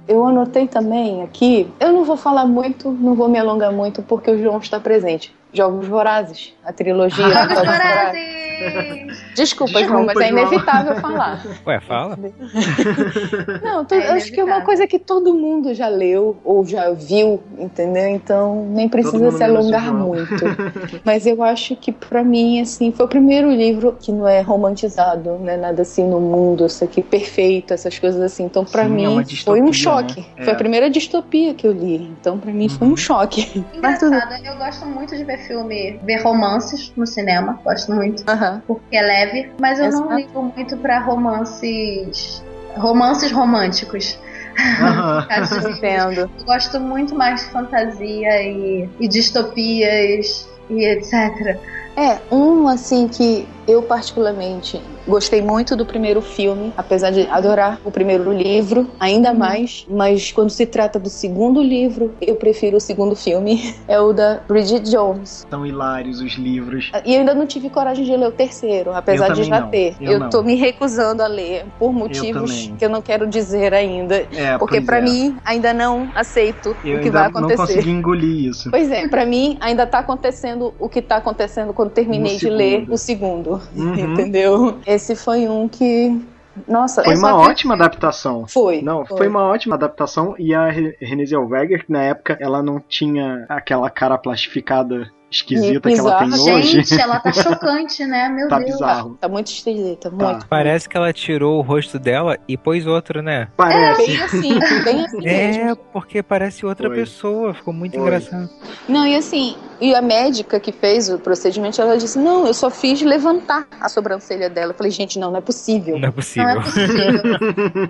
Eu anotei também aqui, eu não vou falar muito, não vou me alongar muito, porque o João está presente. Jogos Vorazes, a trilogia. Jogos Vorazes! Desculpa, Desculpa, João, mas é inevitável falar. Ué, fala. Não, tu- É acho que é uma coisa que todo mundo já leu ou já viu, entendeu? Então nem precisa se alongar muito. Mas eu acho que pra mim, assim, foi o primeiro livro que não é romantizado, né? Nada assim no mundo, isso aqui perfeito, essas coisas assim. Então pra Sim, é mim uma foi um distopia, choque. né? Foi É. a primeira distopia que eu li. Então pra mim foi Uhum. um choque. Mas tudo. Engraçado, eu gosto muito de ver filme, ver romances no cinema, gosto muito, porque é leve, mas eu não Exato. ligo muito pra romances. romances românticos. Filmes. Entendo. Eu gosto muito mais de fantasia e, e distopias e etc. É, um assim que eu particularmente gostei muito do primeiro filme, apesar de adorar o primeiro livro, ainda mais, mas quando se trata do segundo livro, eu prefiro o segundo filme, é o da Bridget Jones. São hilários os livros. E eu ainda não tive coragem de ler o terceiro, apesar Eu de já não. ter. Eu Eu, não. tô me recusando a ler por motivos também. que eu não quero dizer ainda, É, porque pra é. mim ainda não aceito eu o que ainda vai acontecer. não consegui engolir isso. Pois é, pra mim ainda tá acontecendo o que tá acontecendo quando terminei de ler o segundo. Uhum. Entendeu? Esse foi um que. Nossa, Foi uma ótima adaptação. Foi. Não, foi. uma ótima adaptação e a Re- Renée Zellweger, que na época ela não tinha aquela cara plastificada esquisita que ela tem Bizarra. hoje. Gente, ela tá chocante, né? Meu Tá Deus. bizarro. Tá muito esquisita, Tá. muito. Parece que ela tirou o rosto dela e pôs outro, né? Parece. Bem assim, bem assim mesmo. É, porque parece outra Foi. pessoa. Ficou muito Foi. engraçado. Não, e assim, e a médica que fez o procedimento, ela disse: Não, eu só fiz levantar a sobrancelha dela. Eu falei, gente, não, não é possível. Não é Não possível. é possível.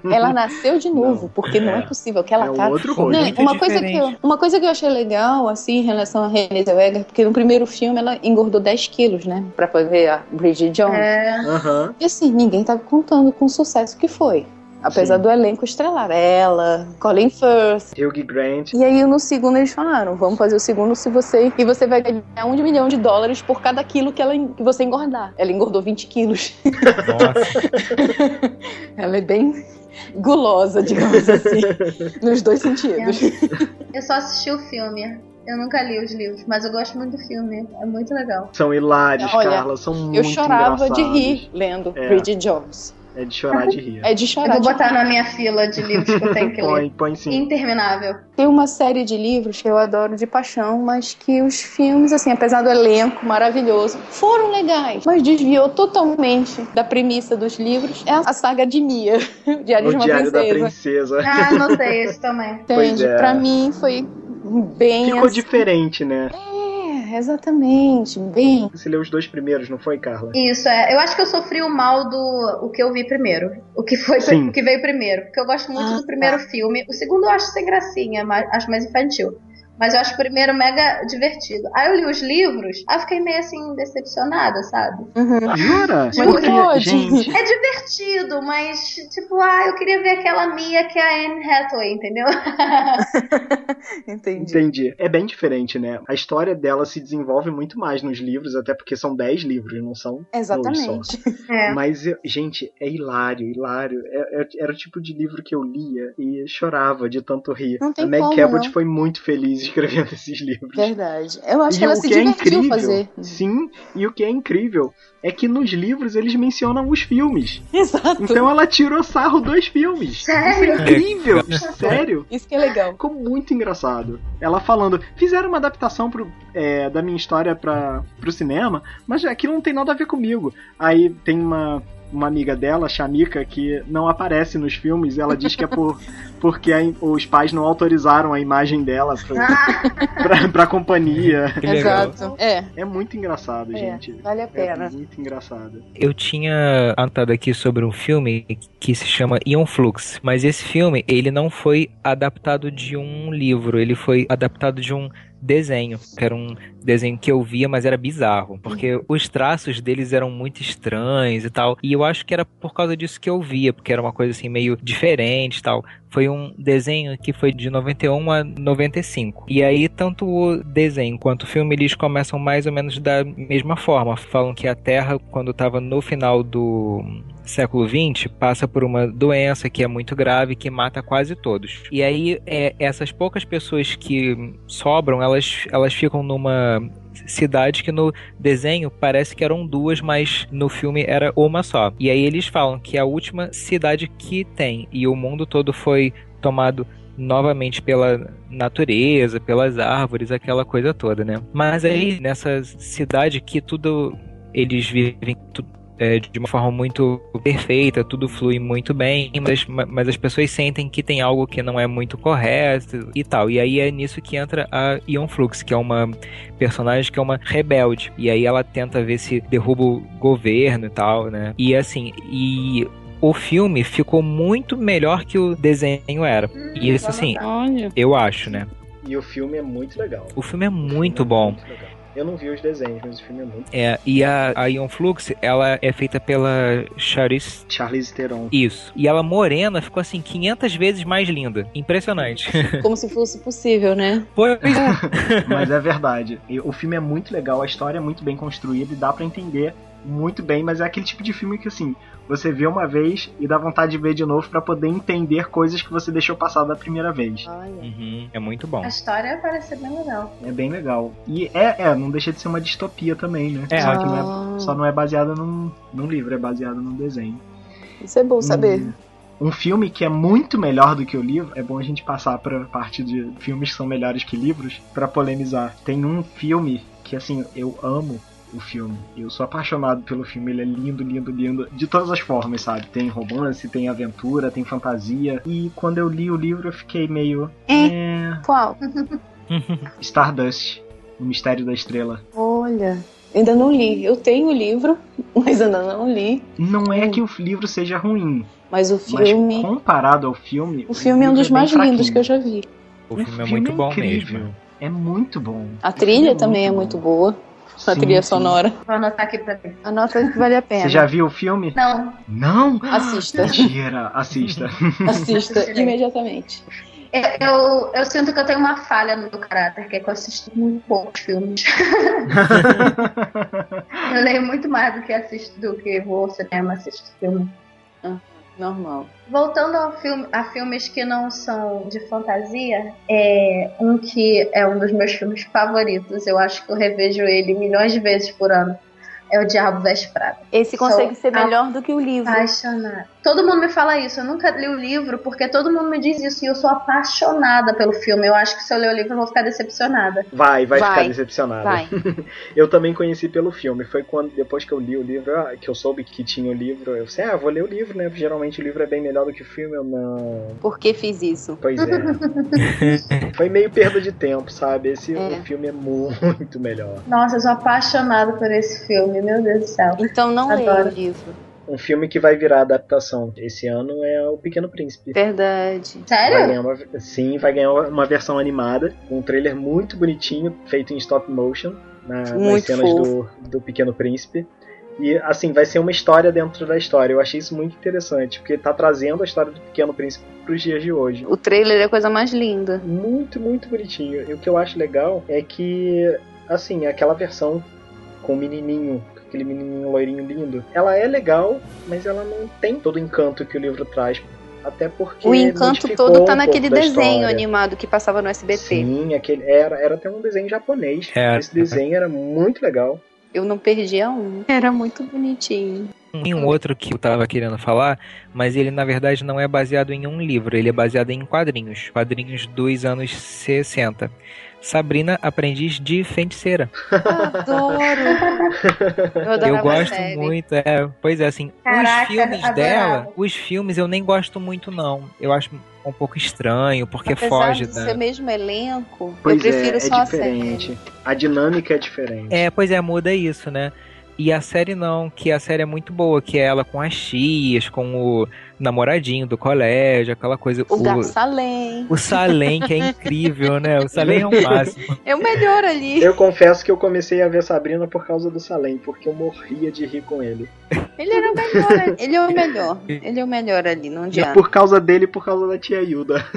Ela nasceu de novo, porque não é, É. possível. Aquela É um cara. outro rosto. Não, uma, coisa que eu, uma coisa que eu achei legal, assim, em relação a Renée Zellweger, porque no primeiro filme ela engordou 10 quilos, né? Pra fazer a Bridget Jones. É, Aham. E assim, ninguém tava contando com o sucesso que foi. Apesar Sim. do elenco estrelar. Ela, Colin Firth. Hugh Grant. E aí no segundo eles falaram, vamos fazer o segundo se você... E você vai ganhar um milhão de dólares por cada quilo que, ela, que você engordar. Ela engordou 20 quilos. Nossa. Ela é bem gulosa, digamos assim. nos dois sentidos. eu só assisti o filme. Eu nunca li os livros, mas eu gosto muito do filme. É muito legal. São hilários, Olha, Carla. São muito Eu chorava de rir lendo É. Bridget Jones. É de chorar de rir. É de Eu chorar. vou de botar na minha fila de livros que eu tenho que ler. Põe, põe sim. Interminável. Tem uma série de livros que eu adoro de paixão, mas que os filmes, assim, apesar do elenco maravilhoso, foram legais, mas desviou totalmente da premissa dos livros. É a saga de Mia, Diário de O uma Diário da Princesa. Princesa. Ah, anotei esse também. Pois Entende? é. Pra mim foi bem Ficou assim. diferente, né? É, exatamente, bem. Você leu os dois primeiros, não foi, Carla? Isso, é. Eu acho que eu sofri o mal do o que eu vi primeiro. O que foi Sim. o que veio primeiro. Porque eu gosto muito Ah, do primeiro tá. filme. O segundo eu acho sem gracinha, mas acho mais infantil. Mas eu acho o primeiro mega divertido. Aí eu li os livros, aí eu fiquei meio assim, decepcionada, sabe? Uhum. Jura? Mas Porque, pode. gente, É divertido, mas tipo, ah, eu queria ver aquela Mia que é a Anne Hathaway, entendeu? Entendi. Entendi. É bem diferente, né? A história dela se desenvolve muito mais nos livros, até porque são 10 livros, não são dois só. Exatamente. É. Mas, gente, é hilário, hilário. É- é- era o tipo de livro que eu lia e chorava de tanto rir. Não tem a Meg Cabot foi muito feliz escrevendo esses livros. Verdade. Eu acho E que ela o se que é incrível, fazer. sim, e o que é incrível é que nos livros eles mencionam os filmes. Exato. Então ela tirou sarro dos filmes. Sério? Isso é incrível, sério. Isso que é legal. Ficou muito engraçado. Ela falando, fizeram uma adaptação pro, é, da minha história para pro cinema, mas aquilo não tem nada a ver comigo. Aí tem uma, uma amiga dela, Shamika, que não aparece nos filmes. Ela diz que é por, porque a os pais não autorizaram a imagem dela pro, Ah, pra, pra companhia. Que legal. Exato. É, É muito engraçado, É, gente. vale a É pena. muito engraçado. Eu tinha anotado aqui sobre um filme que se chama Ion Flux, mas esse filme ele não foi adaptado de um livro, ele foi adaptado de um desenho, que era um desenho que eu via, mas era bizarro, porque os traços deles eram muito estranhos e tal, e eu acho que era por causa disso que eu via, porque era uma coisa assim meio diferente e tal. Foi um desenho que foi de 91 a 95. E aí, tanto o desenho quanto o filme, eles começam mais ou menos da mesma forma. Falam que a Terra, quando estava no final do século XX, passa por uma doença que é muito grave, que mata quase todos. E aí, é, essas poucas pessoas que sobram, elas, elas ficam numa cidade que no desenho parece que eram duas, mas no filme era uma só. E aí eles falam que é a última cidade que tem e o mundo todo foi tomado novamente pela natureza, pelas árvores, aquela coisa toda, né? Mas aí nessa cidade que tudo eles vivem tu- é, de uma forma muito perfeita, tudo flui muito bem, mas, mas as pessoas sentem que tem algo que não é muito correto e tal. E aí é nisso que entra a Ion Flux, que é uma personagem que é uma rebelde. E aí ela tenta ver se derruba o governo e tal, né? E assim, e o filme ficou muito melhor que o desenho era. E isso assim, eu acho, né? E o filme é muito legal. O filme é muito O filme é bom. muito legal. Eu não vi os desenhos, mas o filme é muito. É, e a, a Ion Flux, ela é feita pela Charlize Charlize Theron. Isso. E ela morena ficou assim 500 vezes mais linda. Impressionante. Como se fosse possível, né? Pois é. Mas é verdade. O filme é muito legal, a história é muito bem construída e dá pra entender muito bem, mas é aquele tipo de filme que assim, você vê uma vez e dá vontade de ver de novo pra poder entender coisas que você deixou passar da primeira vez. Olha. Uhum, é muito bom. a história parece ser bem legal. É bem legal. E é, é, não deixa de ser uma distopia também, né? É. Só que não Ah, é, só não é baseada num, num livro, é baseada num desenho. Isso é bom saber. Um, um filme que é muito melhor do que o livro, é bom a gente passar pra parte de filmes que são melhores que livros pra polemizar. Tem um filme que assim, eu amo o filme. Eu sou apaixonado pelo filme, ele é lindo, lindo, lindo, de todas as formas, sabe? Tem romance, tem aventura, tem fantasia. E quando eu li o livro, eu fiquei meio. É. Qual? Stardust, O Mistério da Estrela. Olha. Ainda não li. Eu tenho o livro, mas ainda não li. Não é que o livro seja ruim, Mas o mas filme. comparado ao filme. O filme é um dos bem mais lindos fraquinho. que eu já vi. O O filme é muito é bom incrível. mesmo. É muito bom. A trilha filme também é bom. muito boa. A Sim, trilha sim. sonora. Vou anotar aqui pra ver. Anota que vale a pena. Você já viu o filme? Não, Não? Assista. Mentira, assista. Assista imediatamente. eu, eu, eu sinto que eu tenho uma falha no meu caráter, que é que eu assisto muito poucos filmes. eu leio muito mais do que assisto, do que vou ao cinema assistir filme. Normal. Voltando ao filme, a filmes que não são de fantasia, é um que é um dos meus filmes favoritos. Eu acho que eu revejo ele milhões de vezes por ano. É o Diabo Veste Prada. Esse Sou consegue ser a- melhor do que o livro. Apaixonada. Todo mundo me fala isso. Eu nunca li o livro porque todo mundo me diz isso e eu sou apaixonada pelo filme. Eu acho que se eu ler o livro eu vou ficar decepcionada. Vai, vai, ficar Vai. decepcionado. Vai. Eu também conheci pelo filme. Foi quando, depois que eu li o livro, ah, que eu soube que tinha o livro, eu disse, ah, vou ler o livro, né? Geralmente o livro é bem melhor do que o filme. Eu não. Por que fiz isso? Pois é. Foi meio perda de tempo, sabe? Esse É. o filme é muito melhor. Nossa, eu sou apaixonada por esse filme. Meu Deus do céu. Então não leia Adoro. o livro. Um filme que vai virar adaptação esse ano é O Pequeno Príncipe. Verdade. Vai Sério? ganhar uma, sim, vai ganhar uma versão animada, com um trailer muito bonitinho, feito em stop motion, na- nas cenas fofo. do, do Pequeno Príncipe. E assim, vai ser uma história dentro da história. Eu achei isso muito interessante, porque tá trazendo a história do Pequeno Príncipe pros dias de hoje. O trailer é a coisa mais linda. Muito, muito bonitinho. E o que eu acho legal é que, assim, aquela versão com o menininho, aquele menininho loirinho lindo, ela é legal, mas ela não tem todo o encanto que o livro traz. Até porque. O encanto todo tá um naquele desenho história. animado que passava no SBT. Sim, aquele, era, era até um desenho japonês. Era. Esse desenho era muito legal. Eu não perdia um. Era muito bonitinho. Tem um outro que eu tava querendo falar, mas ele na verdade não é baseado em um livro, ele é baseado em quadrinhos, quadrinhos dos anos 60. Sabrina, aprendiz de feiticeira. Adoro. Eu, Eu gosto série. muito, é, pois é assim, Caraca, os filmes adorava. dela, os filmes eu nem gosto muito não. Eu acho um pouco estranho, porque Apesar foge de da ser mesmo elenco, Pois eu prefiro é, só é a série. diferente. A dinâmica é diferente. É, pois é, muda isso, né? E a série não, que a série é muito boa, que é ela com as tias, com o namoradinho do colégio, aquela coisa. O Gato Salem. o Salem, que é incrível, né? O Salem é o máximo. É o melhor ali. Eu confesso que eu comecei a ver Sabrina por causa do Salem, porque eu morria de rir com ele. Ele era o melhor. Ele é o melhor. Ele é o melhor ali, não E adianta. por causa dele e por causa da tia Hilda.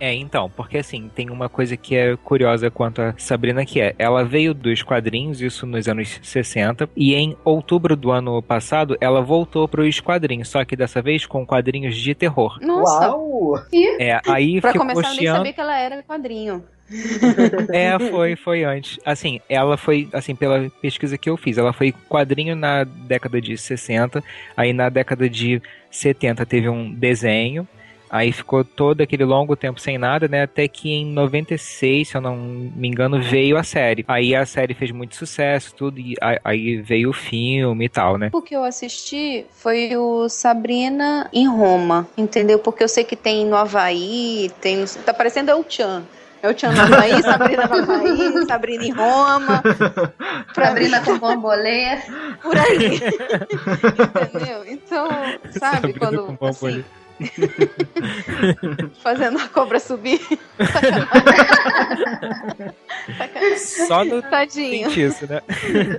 É, então, porque assim, tem uma coisa que é curiosa quanto a Sabrina, que é, ela veio dos quadrinhos, isso nos anos 60, e em outubro do ano passado, ela voltou para os quadrinhos, só que dessa vez com quadrinhos de terror. Nossa. Uau! É, aí Pra ficou começar, eu nem sabia que ela era quadrinho. É, foi, foi antes. Assim, ela foi, assim, pela pesquisa que eu fiz, ela foi quadrinho na década de 60, aí na década de 70 teve um desenho, aí ficou todo aquele longo tempo sem nada, né? Até que em 96, se eu não me engano, veio a série. Aí a série fez muito sucesso, tudo, e aí veio o filme e tal, né? O que eu assisti foi o Sabrina em Roma, entendeu? Porque eu sei que tem no Havaí, tem. Tá parecendo El Chan. El Chan no Havaí, Sabrina no Havaí, Sabrina em Roma. Pra Sabrina com bambolê. por aí. Entendeu? Então, sabe Sabrina quando. Assim, fazendo a cobra subir. Só no Tadinho. feitiço, né?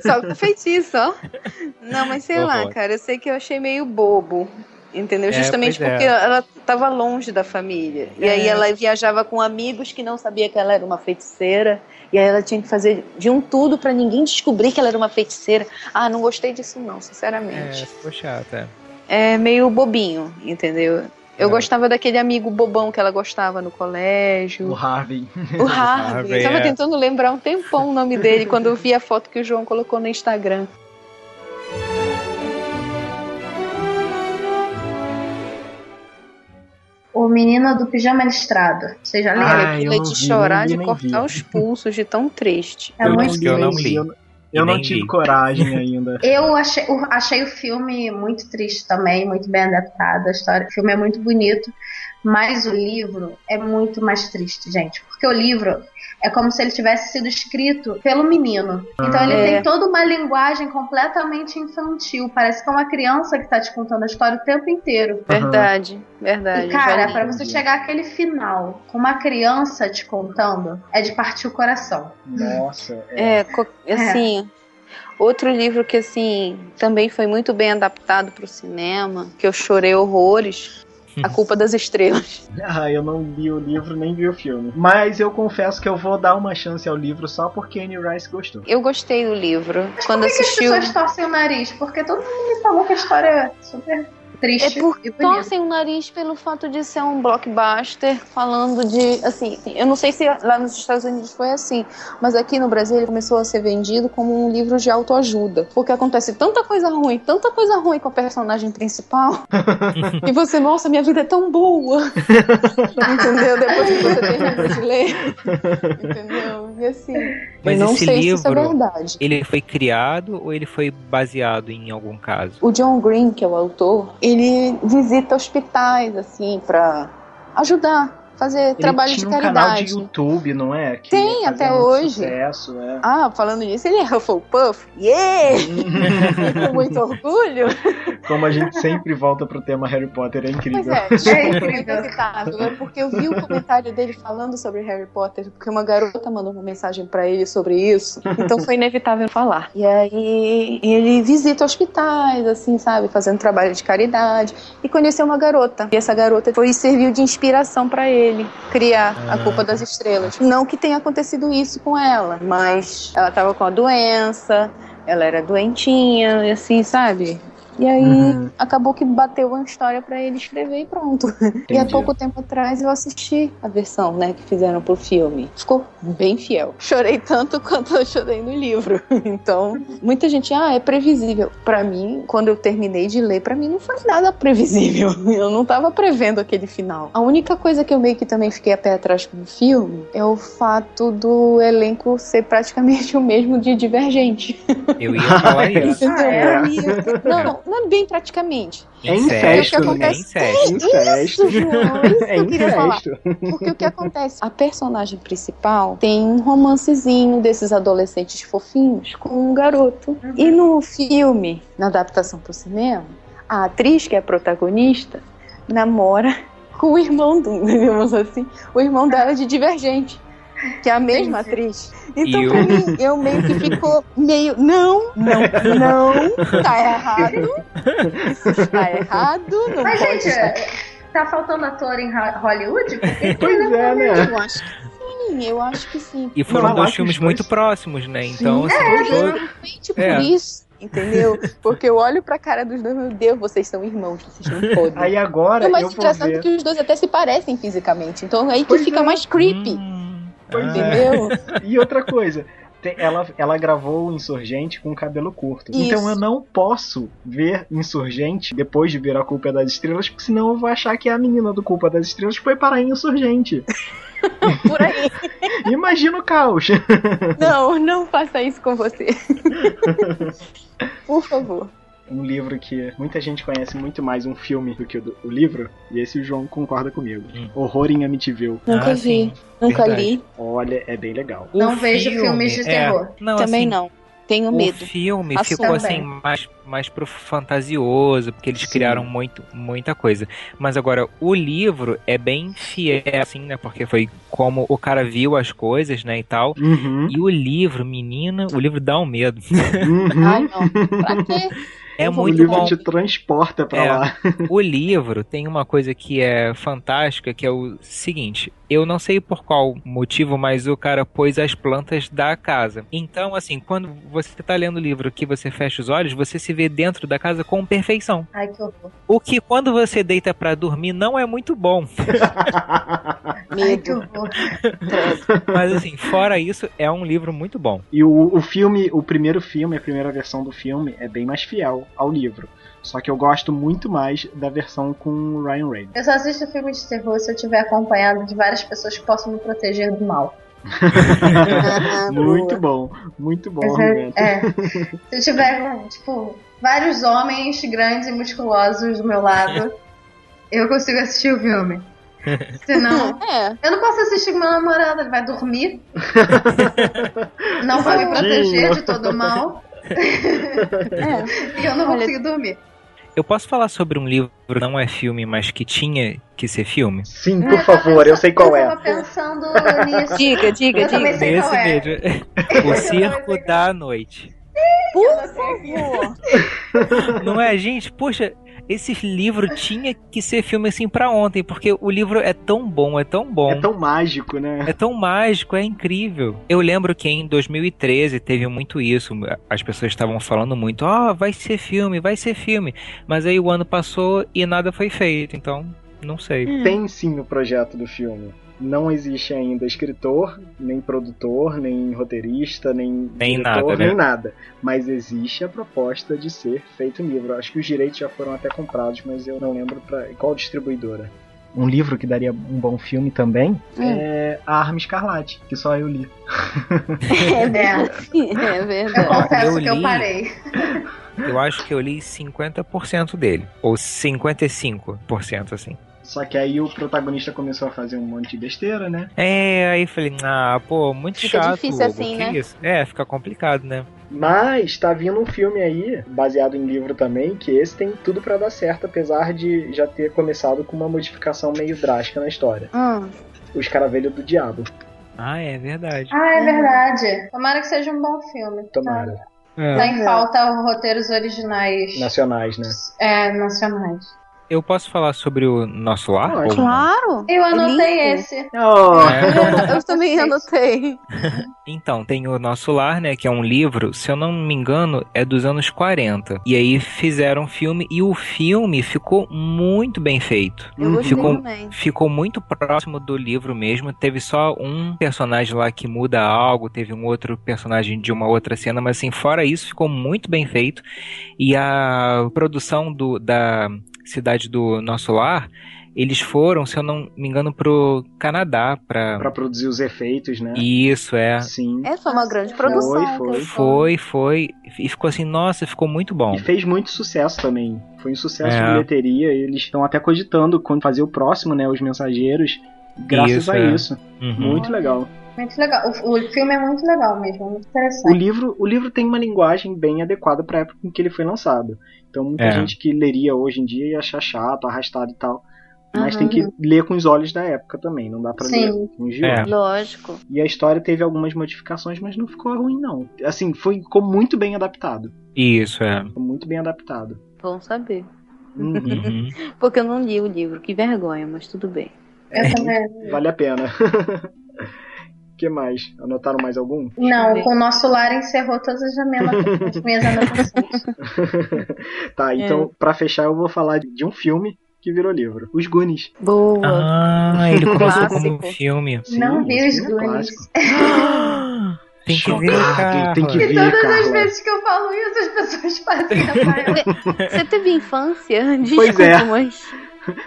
Só com feitiço, ó. Não, mas sei lá, Horror. cara, eu sei que eu achei meio bobo. Entendeu? É, Justamente é. porque ela tava longe da família. E aí É. ela viajava com amigos que não sabia que ela era uma feiticeira. E aí ela tinha que fazer de um tudo pra ninguém descobrir que ela era uma feiticeira. Ah, não gostei disso não, É, sinceramente. ficou chato, é. É, meio bobinho, entendeu? Eu É. gostava daquele amigo bobão que ela gostava no colégio. O Harvey. O Harvey. Harvey, Eu tava é. tentando lembrar um tempão o nome dele quando eu vi a foto que o João colocou no Instagram. O menino do pijama listrado. Vocês já leram? Ah, não de vi, chorar, de cortar vi. os pulsos, de tão triste. É eu muito não li, eu não li. Eu, não tive li. coragem ainda. Eu achei, o- achei o filme muito triste também, muito bem adaptado. A história, o filme é muito bonito, mas o livro é muito mais triste, gente. Porque o livro é como se ele tivesse sido escrito pelo menino. Então ele É. tem toda uma linguagem completamente infantil. Parece que é uma criança que tá te contando a história o tempo inteiro. Verdade, verdade. E cara, pra você chegar àquele final com uma criança te contando, é de partir o coração. Nossa. é. É, assim, outro livro que assim também foi muito bem adaptado pro cinema, que eu chorei horrores, A Culpa das Estrelas. Ah, eu não li o livro nem vi o filme. Mas eu confesso que eu vou dar uma chance ao livro só porque Anne Rice gostou. Eu gostei do livro. Mas Quando por que, que as assistiu, pessoas torcem o nariz? Porque todo mundo me falou que a história é super É triste. porque e bonita. torcem o nariz pelo fato de ser um blockbuster falando de. Assim, eu não sei se lá nos Estados Unidos foi assim, mas aqui no Brasil ele começou a ser vendido como um livro de autoajuda. Porque acontece tanta coisa ruim, tanta coisa ruim com a personagem principal. e você, nossa, minha vida é tão boa. entendeu? Depois que você termina de ler. Entendeu? E assim. Mas eu não esse sei se isso é livro- verdade. Ele foi criado ou ele foi baseado em algum caso? O John Green, que é o autor, ele visita hospitais, assim, pra ajudar fazer Ele trabalho tinha de um canal de caridade. YouTube, não é? Que Tem, até hoje. Sucesso, é. Ah, falando nisso, ele é Hufflepuff. Yeah! Com muito orgulho. Como a gente sempre volta pro tema Harry Potter, é Pois incrível. é, É é incrível. inevitável. É porque eu vi o comentário dele falando sobre Harry Potter, porque uma garota mandou uma mensagem pra ele sobre isso. Então foi inevitável falar. E aí ele visita hospitais, assim, sabe, fazendo trabalho de caridade e conheceu uma garota. E essa garota foi serviu de inspiração pra ele criar a culpa das estrelas. Não que tenha acontecido isso com ela, mas ela tava com a doença, ela era doentinha, e assim, sabe? E aí Uhum. acabou que bateu uma história pra ele escrever e pronto. E há Entendi. pouco tempo atrás eu assisti a versão, né, que fizeram pro filme. Ficou bem fiel. Chorei tanto quanto eu chorei no livro. Então, muita gente, ah, é previsível. Pra mim, quando eu terminei de ler, pra mim não foi nada previsível. Eu não tava prevendo aquele final. A única coisa que eu meio que também fiquei a pé atrás com o filme é o fato do elenco ser praticamente o mesmo de Divergente. Eu ia falar isso. Entendeu? é? Não, não é bem praticamente. É Incesto, incesto, né? né? Incesto. Incesto. Isso, João, isso É que eu queria falar. incesto. Porque o que acontece? A personagem principal tem um romancezinho desses adolescentes fofinhos com um garoto. E no filme, na adaptação pro cinema, a atriz que é a protagonista namora com o irmão do, digamos assim, o irmão dela de Divergente. Que é a mesma Entendi. atriz. Então, E pra o- mim, eu meio que ficou meio. Não, não, não, tá errado. Isso está errado. Não Mas, pode gente, estar tá faltando ator em Ho- Hollywood? Porque Pois é, né? Eu acho que sim, eu acho que sim. E foram Não, dois filmes muito próximos, né? Então, Sim. assim, os dois- Exatamente por É. isso, entendeu? Porque eu olho pra cara dos dois, meu Deus, vocês são irmãos, vocês não podem. Aí agora é mais eu engraçado ver. que os dois até se parecem fisicamente, então aí que Pois fica é. mais creepy, Hum, Pois ah, entendeu? E outra coisa, ela, ela gravou o Insurgente com cabelo curto. Então Isso. eu não posso ver Insurgente depois de ver a Culpa é das Estrelas, porque senão eu vou achar que é a menina do Culpa das Estrelas que foi parar em Insurgente. Por aí. Imagina o caos. Não, não faça isso com você. Por favor. Um livro que muita gente conhece muito mais um filme do que o, do- o livro, e esse o João concorda comigo. Hum. Horror em Amityville. Nunca ah, vi, sim, nunca verdade. li, Olha, é bem legal. O Não vejo filme, filmes de é, terror. não, também assim, não. Tenho O medo. filme Assumo. ficou assim mais, mais pro fantasioso, porque eles Sim. criaram muito, muita coisa. Mas agora, o livro é bem fiel, assim, né? Porque foi como o cara viu as coisas, né, e tal. Uhum, E o livro, menina, o livro dá um medo. uhum. Ai, não. Pra quê? É Eu vou o muito livro bom. te transporta pra É. lá. O livro tem uma coisa que é fantástica, que é o seguinte: eu não sei por qual motivo, mas o cara pôs as plantas da casa. Então, assim, quando você tá lendo o livro que você fecha os olhos, você se vê dentro da casa com perfeição. Ai, que horror. O que quando você deita pra dormir não é muito bom. Ai, que Medo. Mas assim, fora isso, é um livro muito bom. E o, o filme, o primeiro filme, a primeira versão do filme é bem mais fiel ao livro. Só que eu gosto muito mais da versão com o Ryan Reynolds. Eu só assisto filme de terror se eu estiver acompanhado de várias pessoas que possam me proteger do mal. Muito bom, muito bom Esse argumento. é, se eu tiver, tipo, vários homens grandes e musculosos do meu lado, eu consigo assistir o filme. Senão, É, eu não posso assistir com meu namorado, ele vai dormir. Não vai me proteger de todo o mal. é. E eu não vou Olha- conseguir dormir. Eu posso falar sobre um livro que não é filme, mas que tinha que ser filme? Sim, por favor, eu sei qual eu é. tava pensando nisso. Diga, diga, Eu diga. sei Esse qual é. mesmo. O Circo da Noite. Por favor. Não é, gente? Poxa, esse livro tinha que ser filme assim pra ontem, porque o livro é tão bom, é tão bom. É tão mágico, né? É tão mágico, é incrível. Eu lembro que em 2013 teve muito isso. As pessoas estavam falando muito, ó, vai ser filme, vai ser filme. Mas aí o ano passou e nada foi feito, então não sei. Tem sim o projeto do filme. Não existe ainda escritor, nem produtor, nem roteirista, nem, Nem diretor, nada, né? nem nada. Mas existe a proposta de ser feito um livro. Acho que os direitos já foram até comprados, mas eu não lembro para qual distribuidora. Um livro que daria um bom filme também Hum. é A Arma Escarlate, que só eu li. É, É, é eu verdade. confesso eu que eu li. parei. Eu acho que eu li 50% dele. Ou 55%, assim. Só que aí o protagonista começou a fazer um monte de besteira, né? É, aí falei, ah, pô, muito Fica chato. difícil Hugo, assim, né? isso? É, fica complicado, né? Mas tá vindo um filme aí, baseado em livro também, que esse tem tudo pra dar certo, apesar de já ter começado com uma modificação meio drástica na história. Hum, O Escaravelho do Diabo. Ah, é verdade. Ah, é verdade. Tomara que seja um bom filme. Tomara. É. Tá em falta roteiros originais Nacionais, né? é, nacionais. Eu posso falar sobre o nosso lar? Claro. Eu É anotei lindo. esse. Oh, É. Eu também anotei. Então, tem o Nosso Lar, né, que é um livro, se eu não me engano, é dos anos 40. E aí fizeram um filme e o filme ficou muito bem feito. Eu Ficou- também. Ficou muito próximo do livro mesmo. Teve só um personagem lá que muda algo, teve um outro personagem de uma outra cena, mas assim, fora isso, ficou muito bem feito. E a produção do, da cidade do Nosso Lar, eles foram, se eu não me engano, pro Canadá pra. pra produzir os efeitos, né? Isso, é. Sim. É, foi uma grande produção. Foi, eles Foi, foi. E ficou assim, nossa, ficou muito bom. E fez muito sucesso também. Foi um sucesso É. de bilheteria. Eles estão até cogitando quando fazer o próximo, né? Os Mensageiros. Graças Isso, a é. isso. Uhum. Muito legal. Muito legal. O, o filme é muito legal mesmo, muito O interessante. livro, o livro tem uma linguagem bem adequada para a época em que ele foi lançado. Então muita É. gente que leria hoje em dia ia achar chato, arrastado e tal. Mas Uhum. tem que ler com os olhos da época também, não dá pra Sim. ler com os de É. Lógico. E a história teve algumas modificações, mas não ficou ruim não. Assim, foi ficou muito bem adaptado. Isso, é. Ficou muito bem adaptado. Bom saber. Uhum. Uhum. Porque eu não li o livro. Que vergonha, mas tudo bem. É, vale a pena. O que mais? Anotaram mais algum? Não, com o nosso lar encerrou todas as minhas, as minhas anotações. tá, então pra fechar eu vou falar de um filme que virou livro. Os Goonies. Boa. Ah, ele começou como Clássico. filme. Não vi os é Goonies. Tem que ver, cara. tem que E ver, todas as Carla. vezes que eu falo isso, as pessoas fazem a Você teve infância? Desculpa, Pois é. mas.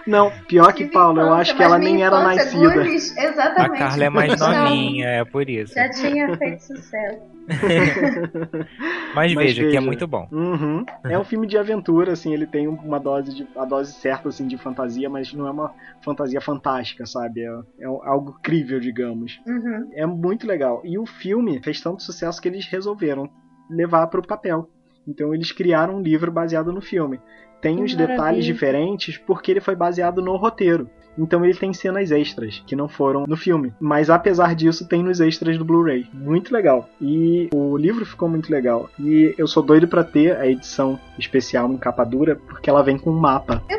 Não, pior que Paula, eu acho que ela nem era infância, nascida. Goonies, A exatamente. Carla é mais Já- novinha, é por isso. Já tinha feito sucesso. Mas, Mas veja, que é veja. muito bom. Uhum. É um filme de aventura, assim, ele tem uma dose de a dose certa assim de fantasia, mas não é uma fantasia fantástica, sabe? É, é algo crível, digamos. Uhum. É muito legal. E o filme fez tanto sucesso que eles resolveram levar para o papel. Então eles criaram um livro baseado no filme. Tem Que os maravilha. detalhes diferentes porque ele foi baseado no roteiro. Então ele tem cenas extras que não foram no filme. Mas apesar disso, tem nos extras do Blu-ray. Muito legal. E o livro ficou muito legal. E eu sou doido pra ter a edição especial em capa dura, porque ela vem com um mapa. Eu,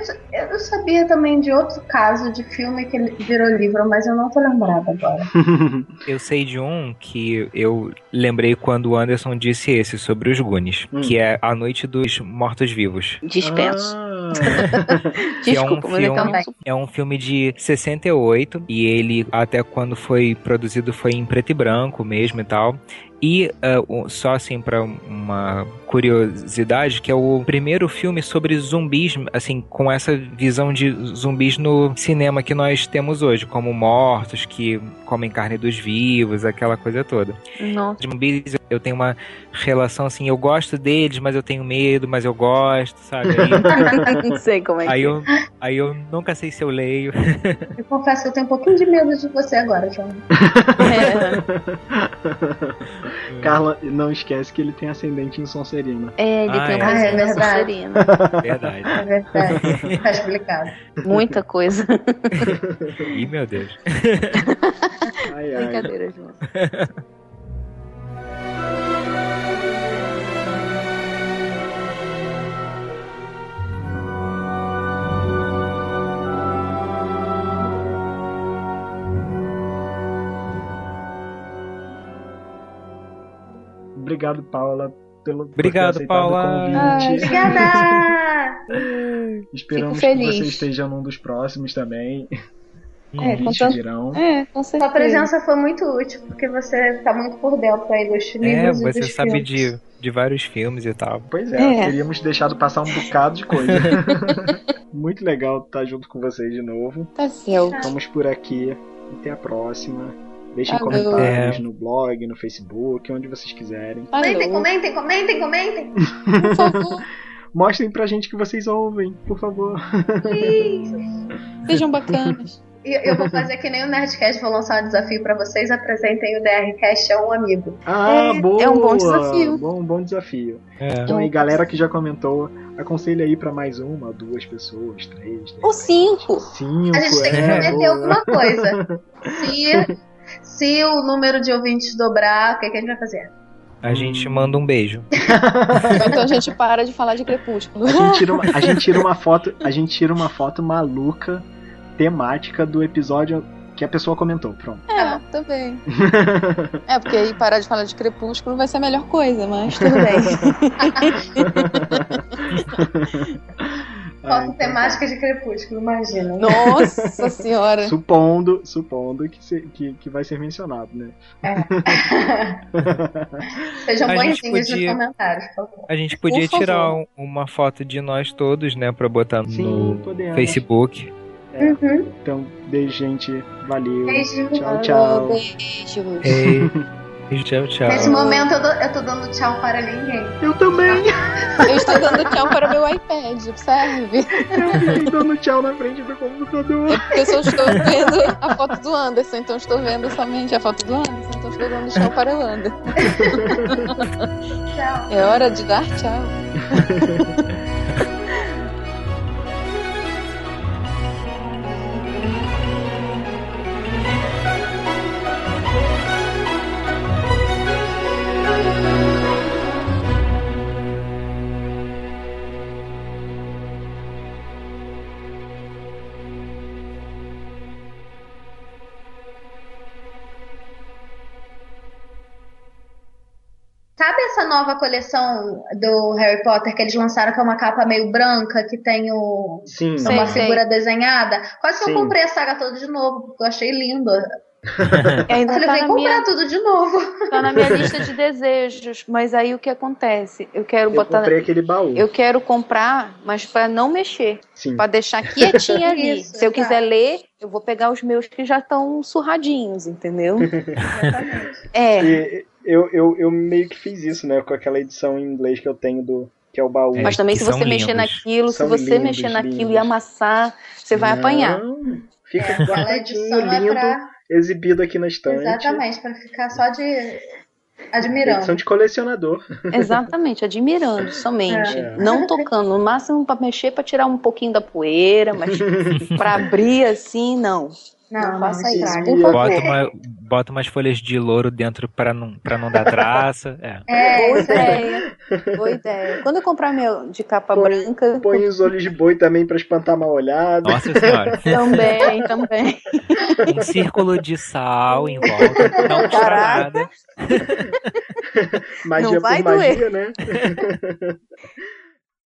eu sabia também de outro caso de filme que ele virou livro, mas eu não tô lembrada agora. Eu sei de um que eu lembrei quando o Anderson disse esse sobre os Goonies, Hum. que é A Noite dos Mortos-Vivos. Dispenso. Ah. que é um Desculpa, é filme- sou. É um filme de 68 e ele até quando foi produzido foi em preto e branco mesmo e tal. E o- só assim pra uma curiosidade, que é o primeiro filme sobre zumbis, assim, com essa visão de zumbis no cinema que nós temos hoje, como mortos que comem carne dos vivos, aquela coisa toda. Nossa. De zumbis eu tenho uma relação assim, eu gosto deles, mas eu tenho medo, mas eu gosto, sabe? Aí, não sei como é que aí eu, aí eu nunca sei se eu leio. Eu confesso que eu tenho um pouquinho de medo de você agora, João. é. Carla, não esquece que ele tem ascendente em Sonserina. É, ele Ah, tem é. Ah, é verdade. Verdade. É verdade. tá explicado. Muita coisa. Ih, meu Deus. Ai, ai. Brincadeira, João. Obrigado, Paula, pelo Obrigado, aceitado Paula. Ah, Obrigada! Esperamos que você esteja num dos próximos também. É, com Convites tanto- virão. É, com certeza. Sua presença foi muito útil, porque você tá muito por dentro aí dos É, livros e você dos sabe filmes. de, de vários filmes e tal. Pois é, É. teríamos deixado passar um bocado de coisa. Muito legal estar junto com vocês de novo. Tá certo. Vamos por aqui. Até a próxima. Deixem comentários É. no blog, no Facebook, onde vocês quiserem. Comentem, comentem, comentem, comentem. Por favor. Mostrem pra gente que vocês ouvem, por favor. Sejam bacanas. Eu vou fazer que nem o Nerdcast, vou lançar um desafio pra vocês, apresentem o DRCast a um amigo. Ah, É, boa! é um bom desafio. Bom, bom desafio. É. Então aí, galera que já comentou, aconselho aí pra mais uma, duas pessoas, três, Ou cinco. cinco. A gente tem que é, prometer boa. alguma coisa. Se, se o número de ouvintes dobrar, o que, que a gente vai fazer? A gente manda um beijo. Então a gente para de falar de crepúsculo. A gente tira uma, a gente tira uma foto, a gente tira uma foto maluca temática do episódio que a pessoa comentou. Pronto. É, também. É, porque aí parar de falar de crepúsculo vai ser a melhor coisa, mas tudo bem. Ah, Foto então temática de crepúsculo, imagina. Nossa senhora. Supondo, supondo que, se- que, que vai ser mencionado, né? Sejam A gente bonzinhos nos podia- comentários, por favor. A gente podia Por favor. tirar um- uma foto de nós todos, né, pra botar Sim, no podemos. Facebook. Uhum. Então, beijo, gente. Valeu. Beijo. Tchau, tchau. Beijos. Ei, tchau, tchau. Nesse momento eu, dou- eu tô dando tchau para ninguém. Eu também. Eu estou dando tchau para o meu iPad, observe. Eu fiquei dando tchau na frente do computador. Eu só estou vendo a foto do Anderson, então estou vendo somente a foto do Anderson, então estou dando tchau para o Anderson. Tchau. É hora de dar tchau. nova coleção do Harry Potter que eles lançaram, que é uma capa meio branca, que tem o, Sim. Sei, uma sei. figura desenhada? Quase que Sim. eu comprei a saga toda de novo, porque eu achei lindo. Ainda Eu falei, tá vem na, comprar minha, tudo de novo. tá na minha lista de desejos. Mas aí o que acontece? Eu quero Eu botar. comprei aquele baú. Eu quero comprar, mas pra não mexer. Sim. Pra deixar quietinho ali. Isso, Se eu quiser exato. ler, eu vou pegar os meus que já estão surradinhos, entendeu? É. E eu, eu, eu meio que fiz isso, né? Com aquela edição em inglês que eu tenho do. Que é o baú. É, Mas também se você são mexer lindos. naquilo, se São você lindos, mexer naquilo lindos. e amassar, você vai Não, apanhar. Fica Aquela guardadinho, edição é lindo, pra. exibido aqui na estante. Exatamente, pra ficar só de. Admirando. de colecionador. Exatamente, admirando somente. É. Não tocando. No máximo pra mexer, pra tirar um pouquinho da poeira, mas pra abrir assim, não. Não, Não não, faça isso, estraga. por favor. Bota, uma, bota umas folhas de louro dentro pra não, pra não dar traça. É. É, Boa ideia. Boa ideia. Quando eu comprar meu de capa Põe- branca, Põe os olhos de boi também pra espantar mal olhado. Nossa senhora. também, também. Um círculo de sal em volta. Não custa Caraca. nada. Magia Não vai por magia, né?